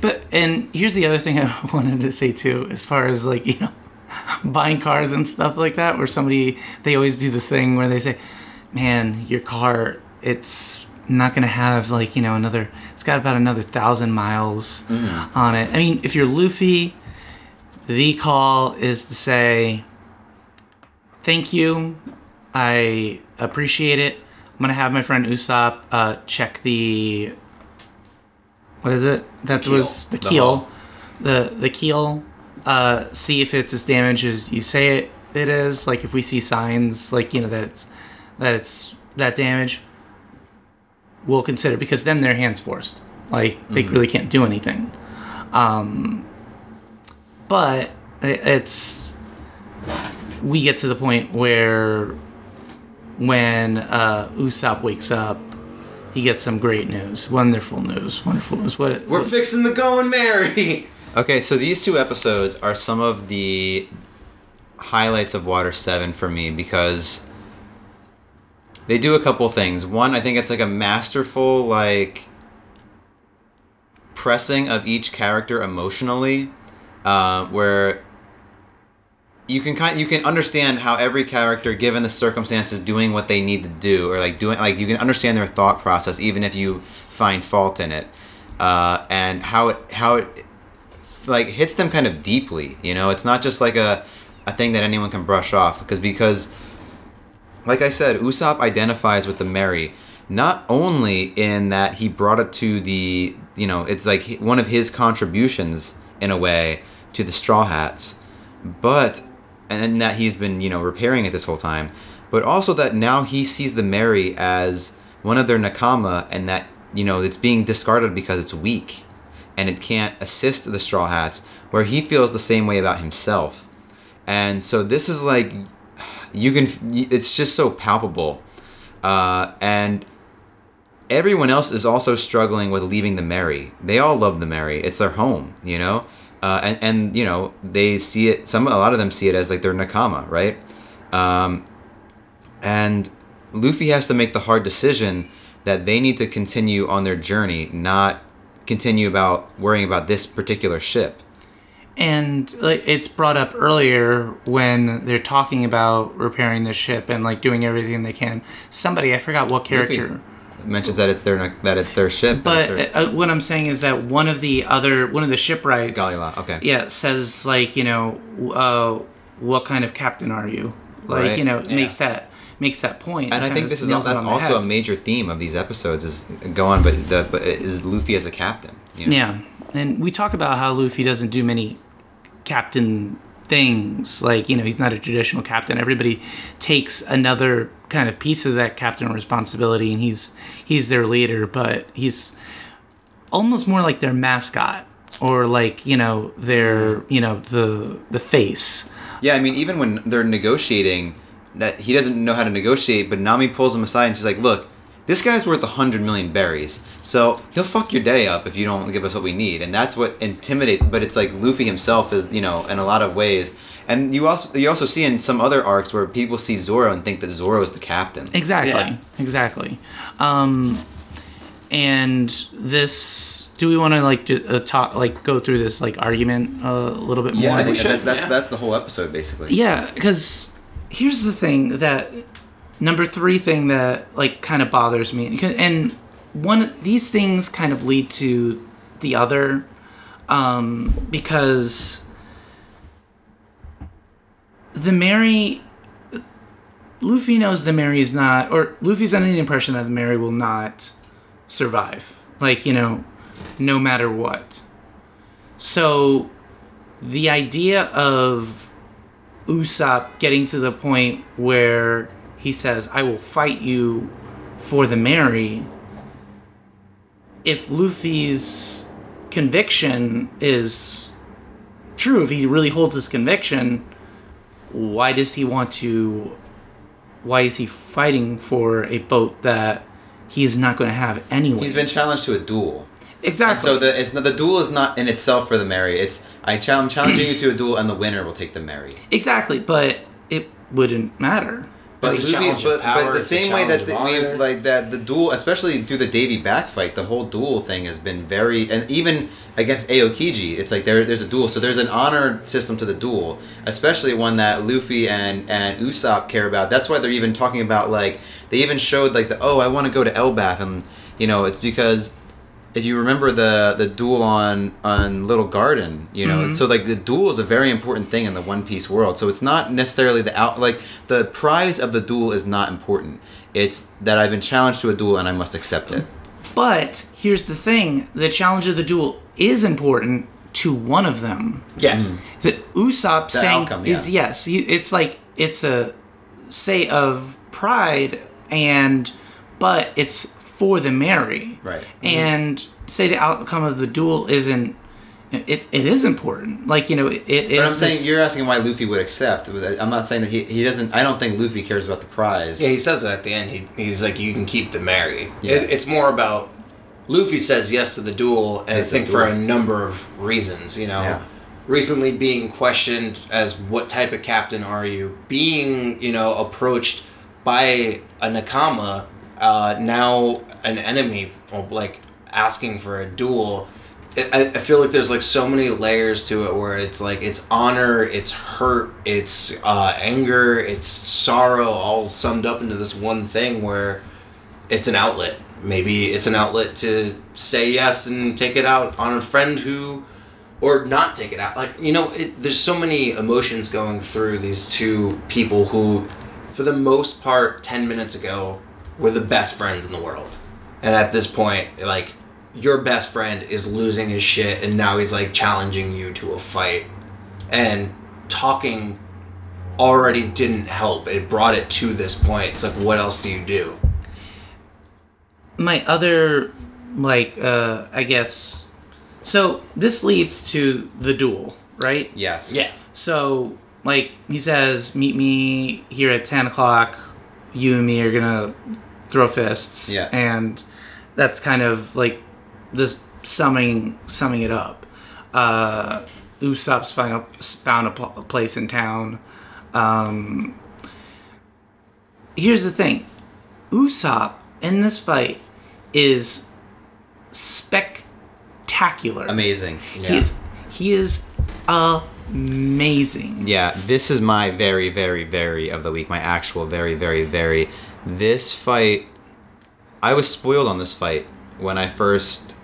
But and here's the other thing I (laughs) wanted to say too, as far as like you know, (laughs) buying cars and stuff like that, where somebody they always do the thing where they say, "Man, your car, it's not gonna have like you know another, it's got about another thousand miles mm. on it." I mean, if you're Luffy, the call is to say, "Thank you, I appreciate it." I'm gonna have my friend Usopp uh, check the what is it? That keel. was the The keel. hull. The the keel. Uh, see if it's as damaged as you say it it is. Like if we see signs like you know that it's that it's that damage, we'll consider because then their hands forced. Like they really can't do anything. Um, but it, it's we get to the point where when uh, Usopp wakes up, he gets some great news, wonderful news, wonderful news. What We're fixing the going merry. (laughs) Okay, so these two episodes are some of the highlights of Water 7 for me because they do a couple things. One, I think it's like a masterful like pressing of each character emotionally uh, where you can kind you can understand how every character given the circumstances doing what they need to do or like doing like you can understand their thought process even if you find fault in it uh, and how it how it like hits them kind of deeply you know? It's not just like a a thing that anyone can brush off because because like I said Usopp identifies with the Merry not only in that he brought it to the you know it's like one of his contributions in a way to the straw hats but and that he's been you know repairing it this whole time but also that now he sees the Merry as one of their nakama and that you know it's being discarded because it's weak and it can't assist the straw hats where he feels the same way about himself and so this is like you can it's just so palpable uh, and everyone else is also struggling with leaving the Merry. They all love the Merry. It's their home, you know. Uh, and and you know they see it. Some a lot of them see it as like their nakama, right? Um, and Luffy has to make the hard decision that they need to continue on their journey, not continue about worrying about this particular ship. and like it's brought up earlier when they're talking about repairing the ship and like doing everything they can. Somebody I forgot what character. Luffy mentions that it's their that it's their ship. But their, uh, what I'm saying is that one of the other one of the shipwrights, Galley-La, okay. yeah, says like you know, uh, what kind of captain are you? Like Right. you know, Yeah. makes that makes that point. and I think this is nails that's also a major theme of these episodes is go on, but the but is Luffy as a captain. You know? Yeah, and we talk about how Luffy doesn't do many captain things. Like you know, he's not a traditional captain. Everybody takes another kind of piece of that captain responsibility, and he's he's their leader. But he's almost more like their mascot, or like you know their you know the the face. Yeah, I mean, even when they're negotiating, he doesn't know how to negotiate, but Nami pulls him aside and she's like, "Look, this guy's worth a hundred million berries, so he'll fuck your day up if you don't give us what we need." And that's what intimidates. But it's like Luffy himself is, you know, in a lot of ways. And you also you also see in some other arcs where people see Zoro and think that Zoro is the captain. Exactly. Yeah. Exactly. Um, and this, do we want to like ju- uh, talk, like go through this like argument uh, a little bit Yeah, more? I think should, that's that's, yeah. that's the whole episode basically. Yeah, because here's the thing that number three thing that like kind of bothers me, and one these things kind of lead to the other, um, because the Merry. Luffy knows the Merry is not, or Luffy's under the impression that the Merry will not survive. Like, you know, no matter what. So, the idea of Usopp getting to the point where he says, I will fight you for the Merry, if Luffy's conviction is true, if he really holds his conviction, why does he want to. Why is he fighting for a boat that he is not going to have anyway? He's been challenged to a duel. Exactly. And so the it's not, the duel is not in itself for the Merry. It's I I'm challenging you to a duel, and the winner will take the Merry. exactly, but it wouldn't matter. But It's a Luffy, challenge of but, power, but the same way that the, we like that the duel, especially through the Davy back fight, the whole duel thing has been very, and even against Aokiji, it's like there there's a duel, so there's an honor system to the duel, especially one that Luffy and and Usopp care about. That's why they're even talking about like they even showed like the oh I want to go to Elbaf, and you know it's because if you remember the the duel on on Little Garden, you know, mm-hmm. so like the duel is a very important thing in the One Piece world. So it's not necessarily the out like the prize of the duel is not important. It's that I've been challenged to a duel and I must accept it. But here's the thing: the challenge of the duel is important to one of them. Yes. Mm. That Usopp saying outcome, is yes. It's like it's a say of pride, and but it's for the merry. Right. And say the outcome of the duel isn't. It, it is important. Like you know, it, it is. But I'm saying this- you're asking why Luffy would accept. I'm not saying that he, he doesn't. I don't think Luffy cares about the prize. Yeah, he says it at the end. He, he's like, you can keep the Merry. Yeah. It, it's more about Luffy says yes to the duel, and It's I a think for a number of reasons. You know, Yeah. recently being questioned as what type of captain are you? Being you know approached by a Nakama, uh, now an enemy, like asking for a duel. I, I feel like there's like so many layers to it where it's like it's honor, it's hurt, it's uh, anger, it's sorrow, all summed up into this one thing where it's an outlet. Maybe it's an outlet to say yes and take it out on a friend who, or not take it out. Like you know, it, there's so many emotions going through these two people who, for the most part, ten minutes ago, were the best friends in the world, and at this point, like your best friend is losing his shit, and now he's like challenging you to a fight, and talking already didn't help. It brought it to this point. It's like, what else do you do? my other like uh i guess so this leads to the duel right Yes. Yeah. So like he says meet me here at 10 o'clock you and me are gonna throw fists Yeah. and that's kind of like this summing summing it up uh usopp's found a, found a, pl- place in town um here's the thing usopp in this fight is spectacular Amazing. Yeah. he is he is amazing. Yeah, this is my very, very, very of the week. My actual very, very, very. This fight, I was spoiled on this fight when I first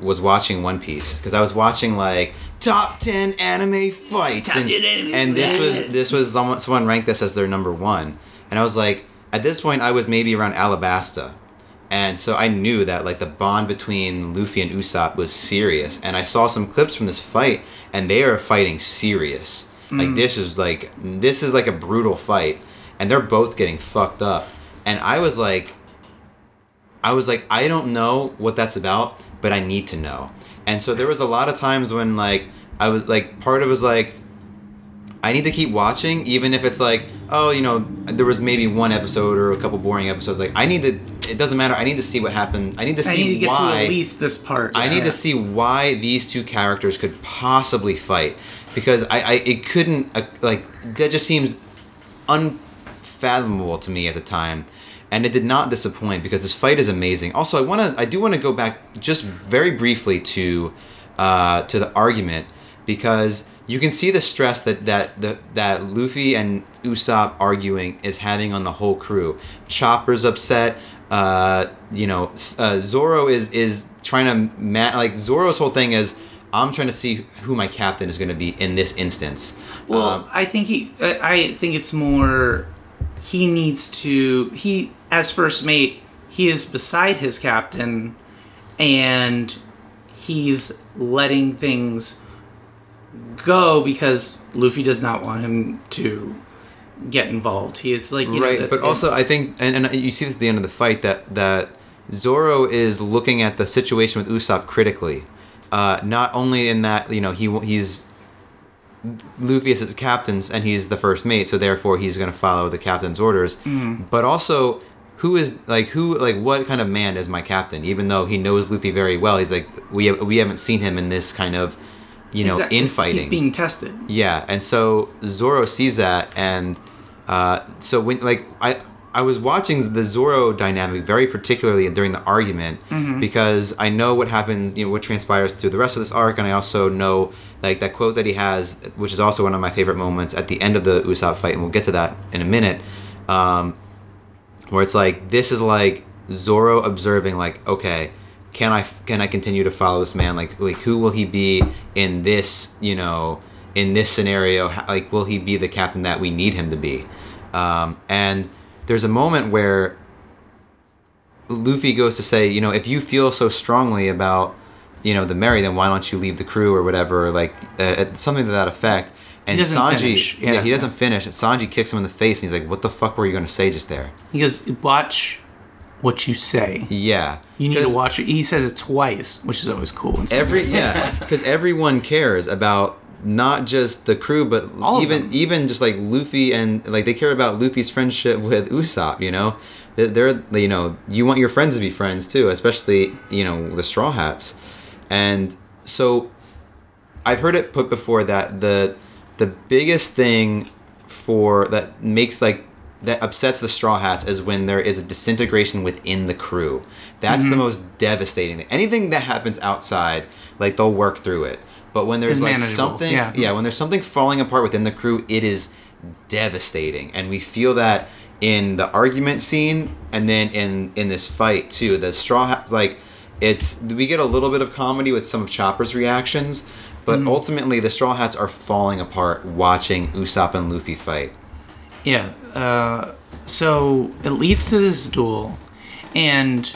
was watching One Piece because I was watching like top ten anime fights, Top and, anime and this was this was someone, someone ranked this as their number one, and I was like, at this point, I was maybe around Alabasta. And so I knew that like the bond between Luffy and Usopp was serious, and I saw some clips from this fight, and they are fighting serious. Like mm. this is like this is like a brutal fight, and they're both getting fucked up. And I was like, I was like, I don't know what that's about, but I need to know. And so there was a lot of times when like I was like, part of it was like, I need to keep watching, even if it's like, oh, you know, there was maybe one episode or a couple boring episodes. Like, I need to. It doesn't matter. I need to see what happened. I need to see I need to get why. to at least this part. I need Yeah. to see why these two characters could possibly fight because I, I it couldn't uh, like that just seems unfathomable to me at the time and it did not disappoint because this fight is amazing also i want to i do want to go back just very briefly to uh, to the argument because you can see the stress that that the, that luffy and usopp arguing is having on the whole crew chopper's upset uh, you know uh, zoro is is trying to ma- like zoro's whole thing is i'm trying to see who my captain is going to be in this instance Well, Um, I think he. I I think it's more. He needs to. He as first mate. He is beside his captain, and he's letting things go because Luffy does not want him to get involved. He is like you know, right that- but also i think and, and you see this at the end of the fight that that zoro is looking at the situation with usopp critically uh, not only in that you know he he's luffy is his captain and he's the first mate so therefore he's going to follow the captain's orders but also who is like who like what kind of man is my captain? Even though he knows Luffy very well, he's like we have, we haven't seen him in this kind of you know Exactly. infighting. He's being tested. Yeah, and so Zoro sees that, and uh, so when like I I was watching the Zoro dynamic very particularly during the argument because I know what happens, you know, what transpires through the rest of this arc, and I also know like that quote that he has, which is also one of my favorite moments at the end of the Usopp fight, and we'll get to that in a minute. Um, where it's like this is like Zoro observing like okay can I can I continue to follow this man like like who will he be in this you know in this scenario like will he be the captain that we need him to be um, and there's a moment where Luffy goes to say you know if you feel so strongly about you know the Merry then why don't you leave the crew or whatever or like uh, uh, something to that effect and Sanji yeah. yeah. he doesn't finish and Sanji kicks him in the face and he's like what the fuck were you going to say just there He goes, "Watch what you say. yeah You need to watch it." He says it twice, which is always cool. every yeah (laughs) because everyone cares about not just the crew but All even even just like luffy and like they care about luffy's friendship with usopp you know they're, they're you know you want your friends to be friends too especially you know the straw hats and so i've heard it put before that the the biggest thing for that makes like that upsets the straw hats is when there is a disintegration within the crew. That's Mm-hmm. the most devastating thing. Anything that happens outside like they'll work through it. But when there's like manageable, something yeah. yeah when there's something falling apart within the crew it is devastating. And we feel that in the argument scene and then in in this fight too. The straw hats like it's we get a little bit of comedy with some of chopper's reactions but Mm-hmm. ultimately the straw hats are falling apart watching usopp and luffy fight Yeah. Uh, so it leads to this duel, and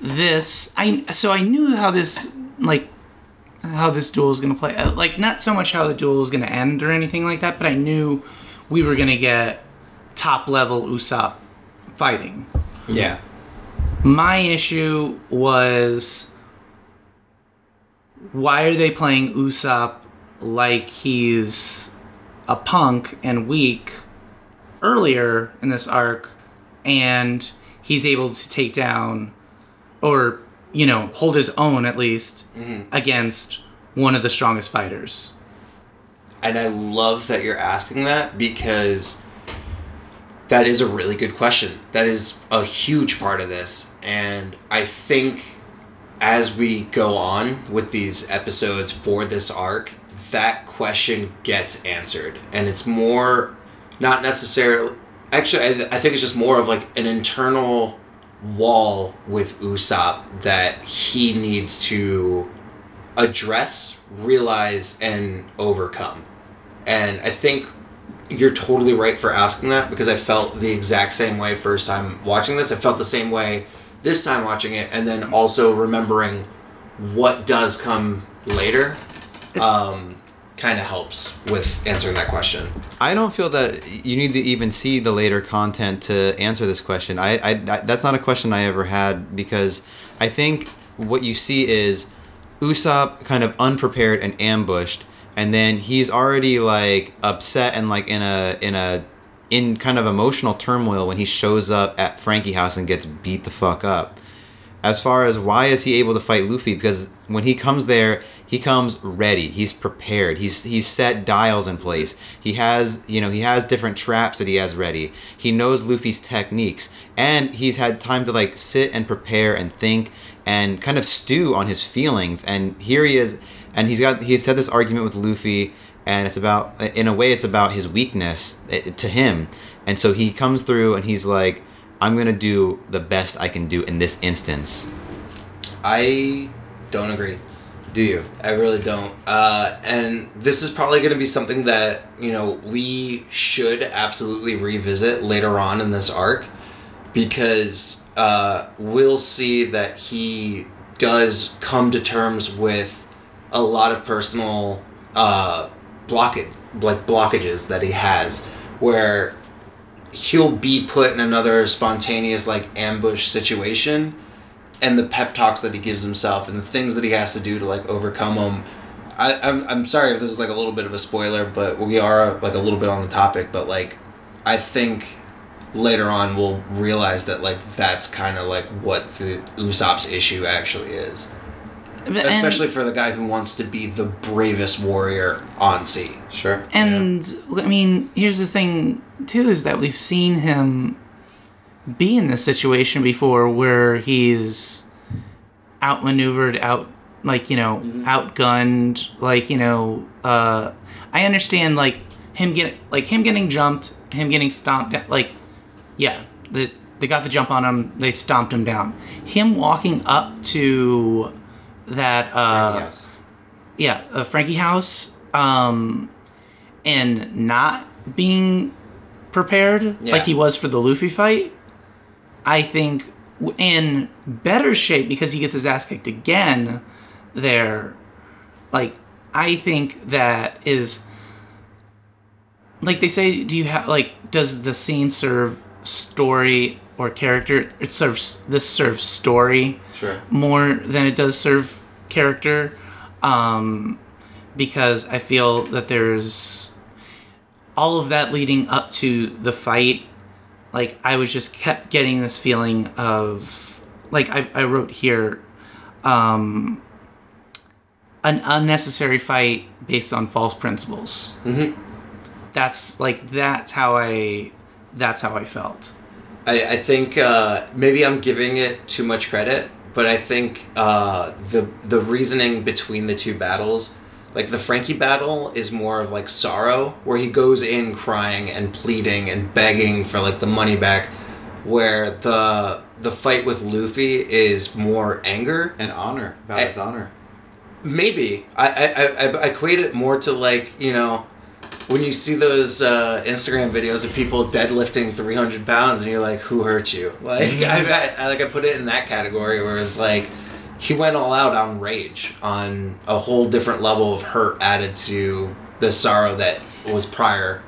this I so I knew how this like how this duel is gonna play. Uh, Like not so much how the duel is gonna end or anything like that, but I knew we were gonna get top level Usopp fighting. Yeah. My issue was why are they playing Usopp like he's a punk and weak earlier in this arc and he's able to take down or you know hold his own at least mm-hmm. against one of the strongest fighters And I love that you're asking that because that is a really good question. That is a huge part of this. And I think as we go on with these episodes for this arc, that question gets answered. And it's more, not necessarily, actually, I, I think it's just more of like an internal wall with Usopp that he needs to address, realize, and overcome. And I think you're totally right for asking that because I felt the exact same way first time watching this. I felt the same way this time watching it, and then also remembering what does come later. Um, kind of helps with answering that question. I don't feel that you need to even see the later content to answer this question. I, I, I that's not a question I ever had because I think what you see is Usopp kind of unprepared and ambushed, and then he's already like upset and like in a in a in kind of emotional turmoil when he shows up at Franky House and gets beat the fuck up. As far as why is he able to fight Luffy? Because when he comes there he comes ready. He's prepared. He's he's set dials in place. He has you know he has different traps that he has ready. He knows Luffy's techniques. And he's had time to like sit and prepare and think and kind of stew on his feelings. And here he is and he's got he's had this argument with Luffy and it's about in a way it's about his weakness eh, to him and so he comes through and he's like i'm gonna do the best i can do in this instance I don't agree. do you I really don't. Uh, and this is probably going to be something that, you know, we should absolutely revisit later on in this arc because uh, we'll see that he does come to terms with a lot of personal uh, blockage, like blockages that he has where he'll be put in another spontaneous like ambush situation and the pep talks that he gives himself and the things that he has to do to like overcome them. I, I'm, I'm sorry if this is like a little bit of a spoiler, but we are like a little bit on the topic. But like, I think later on we'll realize that like that's kind of like what the Usopp's issue actually is. And- Especially for the guy who wants to be the bravest warrior on sea. Sure. And I mean, here's the thing too: is that we've seen him be in this situation before, where he's outmaneuvered, out like you know, outgunned. Like you know, uh, I understand like him getting like him getting jumped, him getting stomped. Like, yeah, the, they got the jump on him. They stomped him down. Him walking up to that. Uh, yes. yeah, uh, Franky House, um, and not being prepared Yeah. like he was for the Luffy fight, I think in better shape because he gets his ass kicked again there. Like, I think that is like they say. Do you have like does the scene serve story or character? It serves this serves story Sure. more than it does serve character um, because I feel that there's all of that leading up to the fight. Like I was just kept getting this feeling of like I, I wrote here um, an unnecessary fight based on false principles. Mm-hmm. That's like that's how I that's how I felt. I, I think uh, maybe I'm giving it too much credit, but I think uh, the the reasoning between the two battles, like the Franky battle, is more of like sorrow, where he goes in crying and pleading and begging for like the money back, where the the fight with Luffy is more anger. And honor about Eh. his honor. Maybe I I, I, I equate it more to like you know. When you see those uh, Instagram videos of people deadlifting 300 pounds, and you're like, "Who hurt you?" (laughs) Like, I, I like I put it in that category where it's like he went all out on rage, on a whole different level of hurt added to the sorrow that was prior.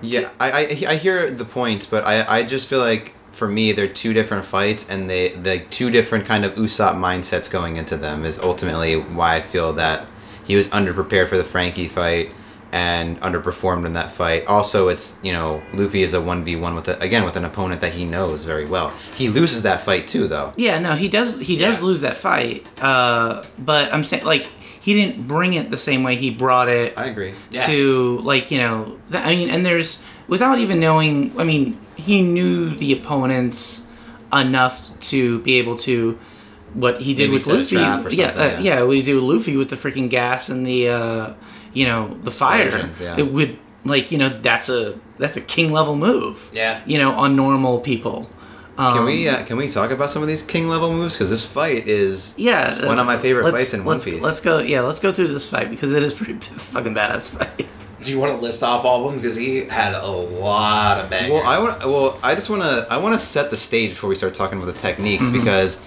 Yeah, I, I I hear the point, but I I just feel like for me they're two different fights, and they the two different kind of Usopp mindsets going into them is ultimately why I feel that he was underprepared for the Franky fight and underperformed in that fight. Also, it's you know Luffy is a one v one with a, again with an opponent that he knows very well. He loses that fight too, though. Yeah, no, he does. He does Yeah. lose that fight. Uh, but I'm saying like he didn't bring it the same way he brought it I agree. Yeah. to like you know. That, I mean, and there's without even knowing. I mean, he knew the opponents enough to be able to what he did Maybe with Luffy. yeah, uh, yeah. yeah, we do Luffy with the freaking gas and the uh, you know the fire. Yeah. It would like you know that's a that's a king level move. Yeah. you know on normal people. Um, Can we uh, can we talk about some of these king level moves? Because this fight is Yeah, one of my favorite fights in One let's, Piece. Let's go. Yeah, let's go through this fight because it is (laughs) pretty fucking badass fight. Do you want to list off all of them? Because he had a lot of bangers. Well, I want. Well, I just want to. I want to set the stage before we start talking about the techniques because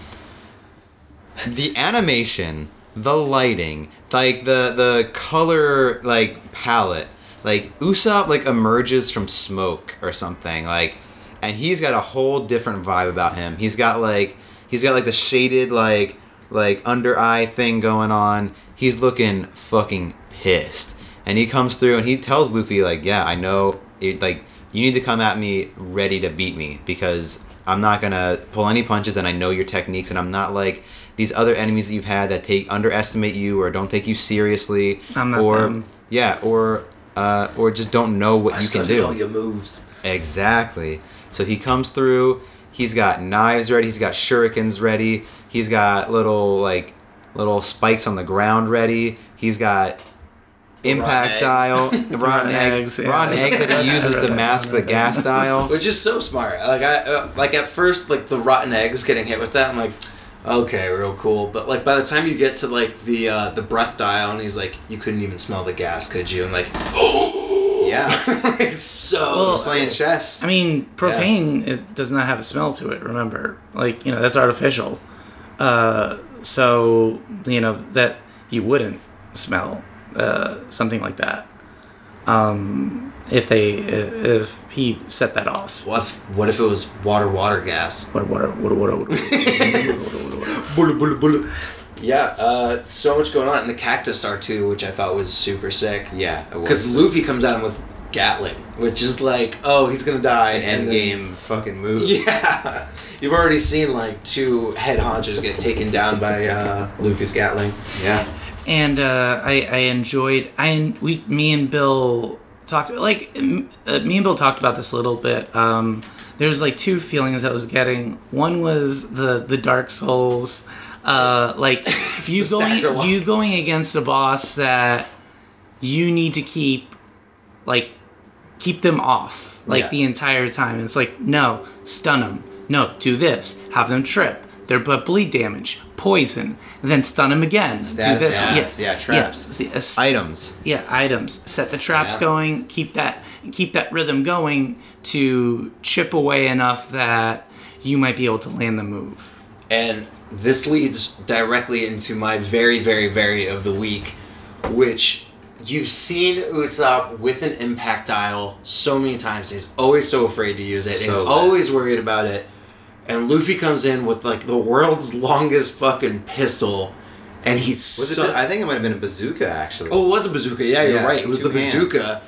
the animation, the lighting, like the the color like palette, like Usopp like emerges from smoke or something like, and he's got a whole different vibe about him. He's got like he's got like the shaded like like under eye thing going on. He's looking fucking pissed, and he comes through and he tells Luffy like, yeah, I know, it, like you need to come at me ready to beat me because I'm not gonna pull any punches and I know your techniques and I'm not like these other enemies that you've had that take underestimate you or don't take you seriously I'm not or them. yeah or uh, or just don't know what I you can studied do. all your moves. Exactly. So he comes through. He's got knives ready. He's got shurikens ready. He's got little like little spikes on the ground ready. He's got impact dial, (laughs) rotten rotten eggs, eggs, yeah. rotten eggs that he (laughs) uses to mask the gas (laughs) dial. Which is so smart. Like I uh, like at first like the rotten eggs getting hit with that. I'm like, okay, real cool. But like by the time you get to like the uh, the breath dial, and he's like, you couldn't even smell the gas, could you? I'm like, (gasps) Yeah, (laughs) it's so. Well, playing chess. I mean, propane it does not have a smell to it. Remember, like you know that's artificial. Uh, so you know that you wouldn't smell uh, something like that. Um, if they if he set that off. what if, what if it was water water gas? What what what what what? Bullet, bullet, bullet. Yeah, uh, so much going on, and the cactus star too, which I thought was super sick. yeah, it Because was. Luffy comes at him with Gatling, which is like, oh, he's gonna die. and then- Endgame fucking move. Yeah, you've already seen like two head honchos get taken down by uh, Luffy's Gatling. Yeah. and uh, I, I enjoyed I we me and Bill talked like uh, me and Bill talked about this a little bit. Um, there was like two feelings I was getting. One was the the Dark Souls, uh, like (laughs) you going you going against a boss that you need to keep like keep them off like Yeah. the entire time. It's like no, stun them. No, do this. Have them trip. They're but bleed damage, poison. Then stun them again. Status do this. effects, Yeah, yeah, traps. Yeah, uh, Items. yeah, items. Set the traps Yeah. going. Keep that keep that rhythm going to chip away enough that you might be able to land the move. And this leads directly into my very, very, very of the week, which you've seen Usopp with an impact dial so many times. He's always so afraid to use it. He's So lit. always worried about it. And Luffy comes in with like the world's (laughs) longest fucking pistol, and he's it? I think it might have been a bazooka actually. Oh, it was a bazooka. Yeah, you're right. It was the bazooka.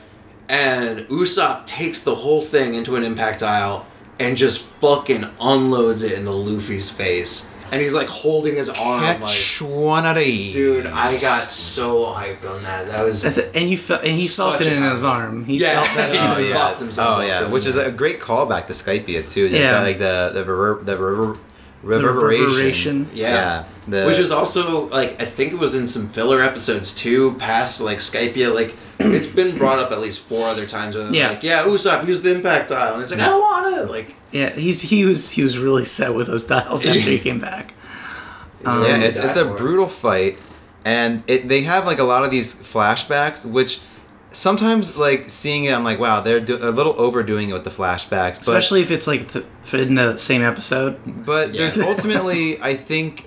And Usopp takes the whole thing into an impact dial and just fucking unloads it into Luffy's face. And he's like holding his arm like one of these. Dude, I got so hyped on that. That was That's it. And you felt and he felt it in his arm. He Yeah. felt that. (laughs) He in Oh was his- yeah, himself oh yeah, which is a great callback to Skypiea too. Yeah. Yeah, like the the rever- the rever- The reverberation. reverberation. yeah. the- Which was also like I think it was in some filler episodes too, past like Skypiea. Like it's been brought up at least four other times where Yeah. like, Yeah, Usopp, use the impact dial and it's like, I don't want it. like Yeah, he's he was he was really set with those dials after he (laughs) came back. Um, yeah, it's it's a brutal fight, and it they have like a lot of these flashbacks, which sometimes like seeing it, I'm like, wow, they're do- a little overdoing it with the flashbacks, but Especially if it's like the, in the same episode. but there's ultimately, (laughs) I think.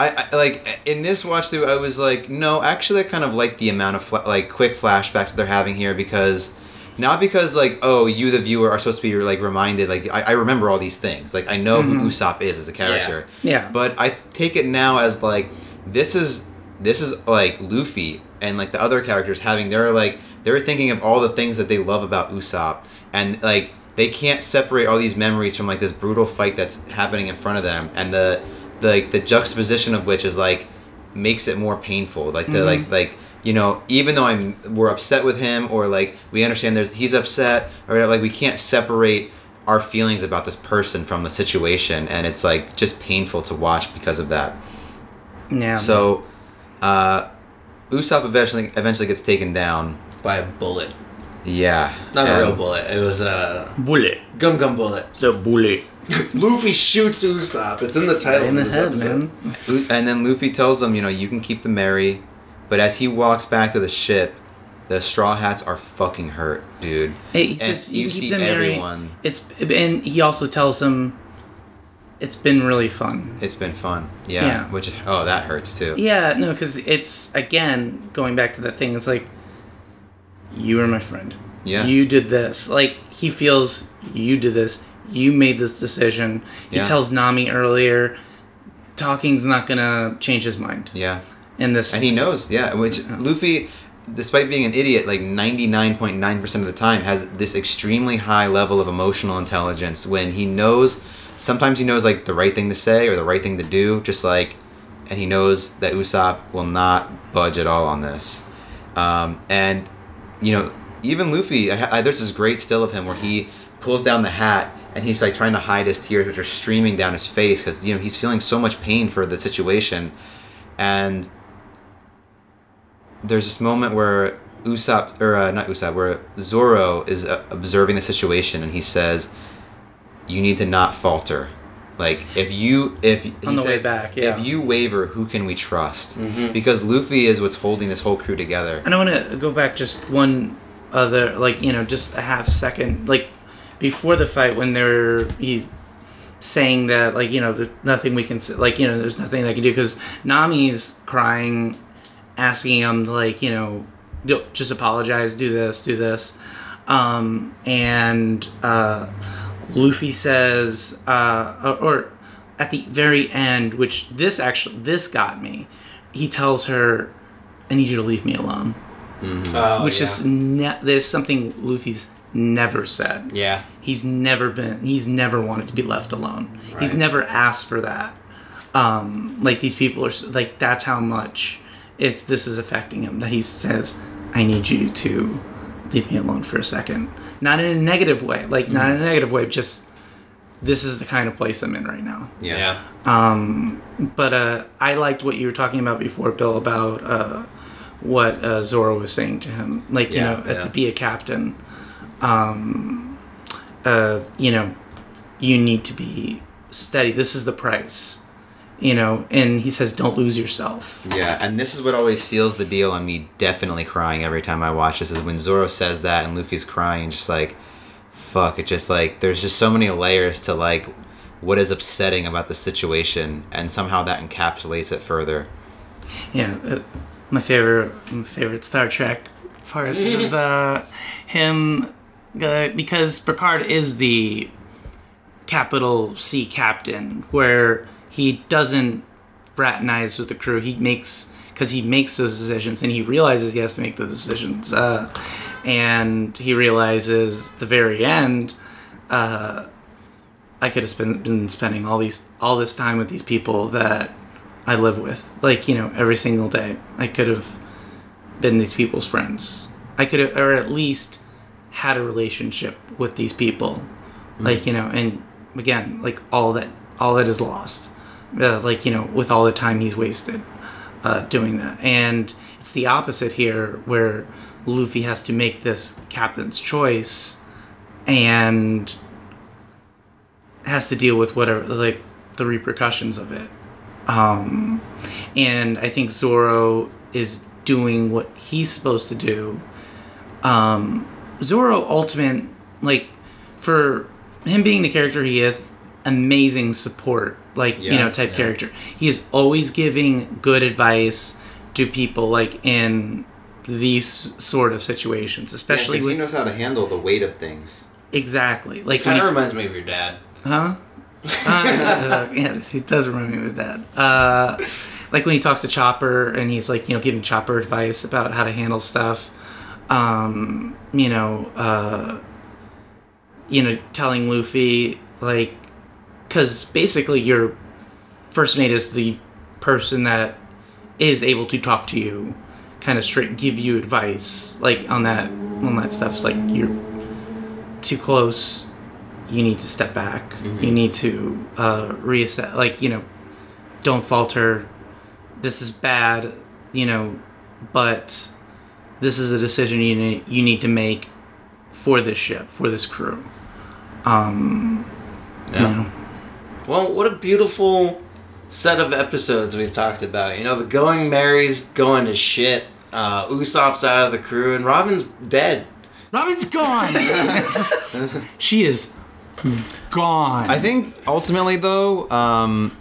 I, I like in this watch through. I was like, no, actually, I kind of like the amount of fla- like quick flashbacks that they're having here because not because like oh you the viewer are supposed to be like reminded like I, I remember all these things. Like I know who mm-hmm. Usopp is as a character. Yeah. but I take it now as like this is this is like Luffy and like the other characters having their like they're thinking of all the things that they love about Usopp. And like they can't separate all these memories from like this brutal fight that's happening in front of them. And the the like the juxtaposition of which is like makes it more painful. Like the like mm-hmm. like you know even though I'm we're upset with him or like we understand there's he's upset or like we can't separate our feelings about this person from the situation and it's like just painful to watch because of that Yeah. so uh Usopp eventually eventually gets taken down by a bullet. yeah Not a real bullet. It was a bullet. gum gum bullet. It's a bullet. (laughs) Luffy shoots Usopp. It's in the title in the this head, episode. man. And then Luffy tells them, you know, you can keep the Merry, but as he walks back to the ship, the Straw Hats are fucking hurt, dude. Hey, he says you see keep them merry. everyone. It's and he also tells them it's been really fun. It's been fun, yeah. Yeah. Which oh, that hurts too. Yeah, no, because it's again going back to that thing. It's like you are my friend. Yeah. You did this. Like he feels you did this. You made this decision. He Yeah. tells Nami earlier, talking's not gonna change his mind. Yeah. In this, And he knows, yeah. Which Luffy, despite being an idiot, like ninety nine point nine percent of the time, has this extremely high level of emotional intelligence. When he knows, sometimes he knows like the right thing to say or the right thing to do. Just like, and he knows that Usopp will not budge at all on this. Um, and you know, even Luffy, I, I, there's this great still of him where he pulls down the hat and he's like trying to hide his tears, which are streaming down his face because you know he's feeling so much pain for the situation, and there's this moment where Usopp or uh, not Usopp, where Zoro is uh, observing the situation and he says, "You need to not falter." Like if you if On the way back, yeah. if you waver, who can we trust? Because Luffy is what's holding this whole crew together. And I want to go back just one other, like you know, just a half second, like before the fight when they're he's saying that like you know there's nothing we can like you know there's nothing they can do because Nami's crying, asking him to like you know just apologize, do this, do this, um, and uh, Luffy says, uh, or, or at the very end, which this actually this got me, he tells her, "I need you to leave me alone." Oh, which yeah. is ne- there's something Luffy's never said. yeah. He's never been. He's never wanted to be left alone. He's never asked for that. Um, like these people are like that's how much it's this is affecting him. That he says, "I need you to leave me alone for a second. Not in a negative way. Like not in a negative way. Just this is the kind of place I'm in right now. Yeah. Yeah. But uh, I liked what you were talking about before, Bill, about uh, what uh, Zoro was saying to him. Like, you Yeah, know, uh, yeah. to be a captain, um, uh, you know, you need to be steady. This is the price, you know. And he says, don't lose yourself. Yeah, and this is what always seals the deal on me definitely crying every time I watch this is when Zoro says that and Luffy's crying just like fuck, it just like there's just so many layers to like what is upsetting about the situation and somehow that encapsulates it further. Yeah, uh, my favorite, my favorite Star Trek part is (laughs) uh, him uh, because Picard is the capital C captain, where he doesn't fraternize with the crew. He makes because he makes those decisions and he realizes he has to make those decisions. Uh, and he realizes the very end, uh, I could have spent, been spending all these all this time with these people that I live with, like you know, every single day. I could have been these people's friends. I could have, or at least had a relationship with these people, like you know, and again, like all that, all that is lost, uh, like you know, with all the time he's wasted uh, doing that, and it's the opposite here, where Luffy has to make this captain's choice, and has to deal with whatever like the repercussions of it. Um and i think zoro is doing what he's supposed to do. Um zoro ultimate like for him being the character he is amazing support like you know type yeah. character he is always giving good advice to people like in these sort of situations especially he knows how to handle the weight of things. exactly like Kind he- of reminds me of your dad. Huh? (laughs) Uh, yeah, it does remind me of that. Uh, like when he talks to Chopper and he's like, you know, giving Chopper advice about how to handle stuff. Um, you know, uh, you know, telling Luffy like, because basically your first mate is the person that is able to talk to you, kind of straight, give you advice, like on that, on that stuff's like you're too close you need to step back. You need to uh, reassess. Like you know, don't falter. This is bad. You know, but this is the decision you need, you need to make for this ship for this crew. Um, you Yeah. know. Well, what a beautiful set of episodes we've talked about. You know, the going Merry's going to shit. Uh, Usopp's out of the crew, and Robin's dead. Robin's gone. (laughs) she is gone. I think ultimately, though, um,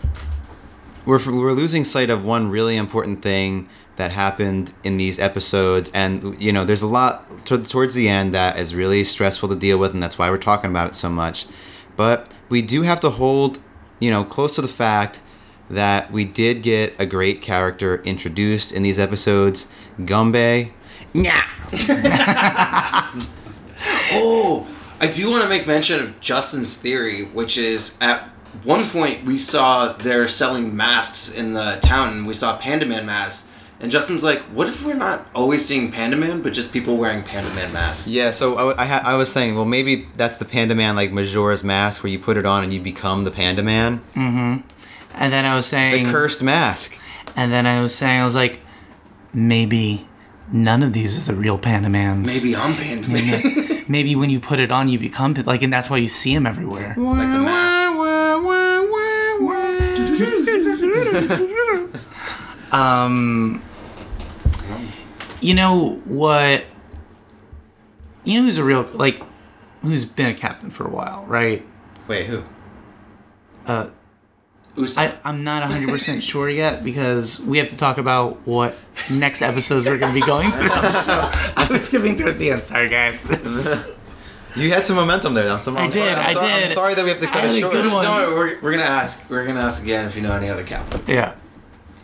we're we're losing sight of one really important thing that happened in these episodes, and you know, there's a lot to, towards the end that is really stressful to deal with, and that's why we're talking about it so much. But we do have to hold, you know, close to the fact that we did get a great character introduced in these episodes, Gumbe. Yeah. (laughs) Oh, I do want to make mention of Justin's theory, which is at one point we saw they're selling masks in the town, and we saw Panda Man masks. And Justin's like, what if we're not always seeing Panda Man, but just people wearing Panda Man masks? Yeah, so I, I, ha- I was saying, well, maybe that's the Panda Man, like Majora's Mask, where you put it on and you become the Panda Man. Mm-hmm. And then I was saying, It's a cursed mask. and then I was saying, I was like, maybe none of these are the real Pandamans. Maybe I'm Panda Man. (laughs) Maybe when you put it on, you become like, and that's why you see him everywhere. like the mask. (laughs) um, you know what? You know who's a real like, who's been a captain for a while, right? Wait, who? Uh, Usopp. I I'm not 100 percent (laughs) sure yet because we have to talk about what next episodes we're going to be going through. (laughs) So I was skipping towards the end. Sorry, guys. (laughs) You had some momentum there. I'm, so, I'm I sorry, did, I'm I sorry, I'm did. sorry that we have to cut had it a short. good one. Don't we're, we're gonna ask. We're gonna ask again if you know any other captain. yeah.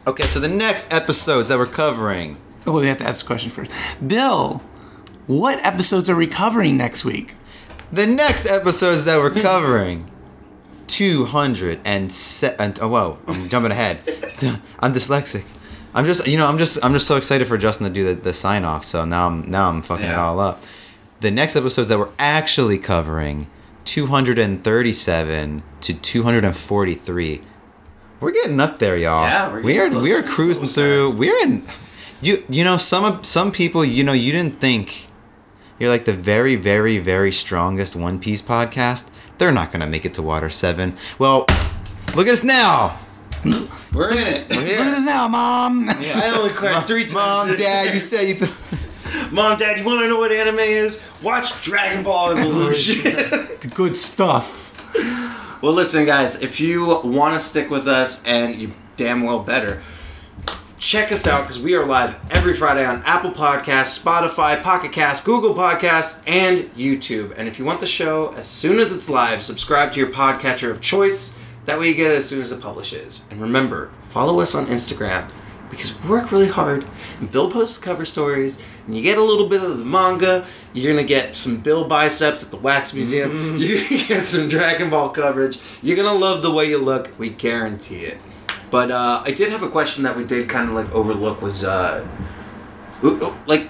Okay, so the next episodes that we're covering Oh, we have to ask the question first. Bill, what episodes are we covering next week? The next episodes that we're covering, two hundred and se- Oh, whoa! I'm jumping ahead. (laughs) I'm dyslexic. I'm just, you know, I'm just, I'm just so excited for Justin to do the, the sign off. So now I'm, now I'm fucking it all up. The next episodes that we're actually covering, two hundred and thirty-seven to two hundred and forty-three. We're getting up there, y'all. Yeah, we're we are getting we are cruising through. We're in. You you know some of some people you know you didn't think you're like the very, very, very strongest One Piece podcast. They're not gonna make it to Water Seven. Well, look at us now. We're in it. Look at us now, Mom. I only cried three (laughs) times. Mom, Dad, you said you. Th- (laughs) Mom, Dad, you want to know what anime is? Watch Dragon Ball Evolution. (laughs) The good stuff. well, listen, guys, if you want to stick with us, and you damn well better, check us out because we are live every Friday on Apple Podcasts, Spotify, Pocket Cast, Google Podcasts, and YouTube. And if you want the show as soon as it's live, subscribe to your podcatcher of choice. That way you get it as soon as it publishes. And remember, follow us on Instagram because we work really hard. And Bill posts cover stories, and you get a little bit of the manga. You're gonna get some Bill biceps at the Wax Museum. (laughs) You're gonna get some Dragon Ball coverage. You're gonna love the way you look. We guarantee it. But uh, I did have a question that we did kind of like overlook was uh, like,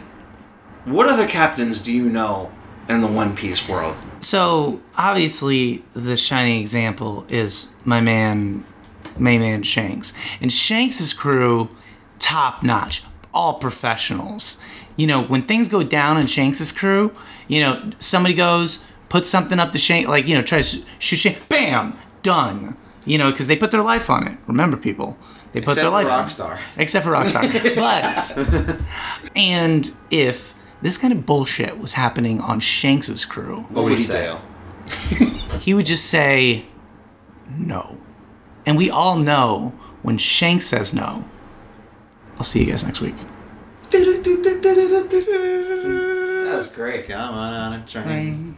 what other captains do you know in the One Piece world? So obviously, the shining example is my man, my man Shanks, and Shanks's crew, top notch, all professionals. You know, when things go down in Shanks's crew, you know, somebody goes, put something up to Shank, like you know, tries to shoot Shanks, bam, done. You know, because they put their life on it. Remember, people, they put Except their for life on it. Rockstar. except for Rockstar. (laughs) but and if this kind of bullshit was happening on Shanks's crew, What would he say? (laughs) (laughs) he would just say no. And we all know when Shanks says no. I'll see you guys next week. That's great. Come on on a train.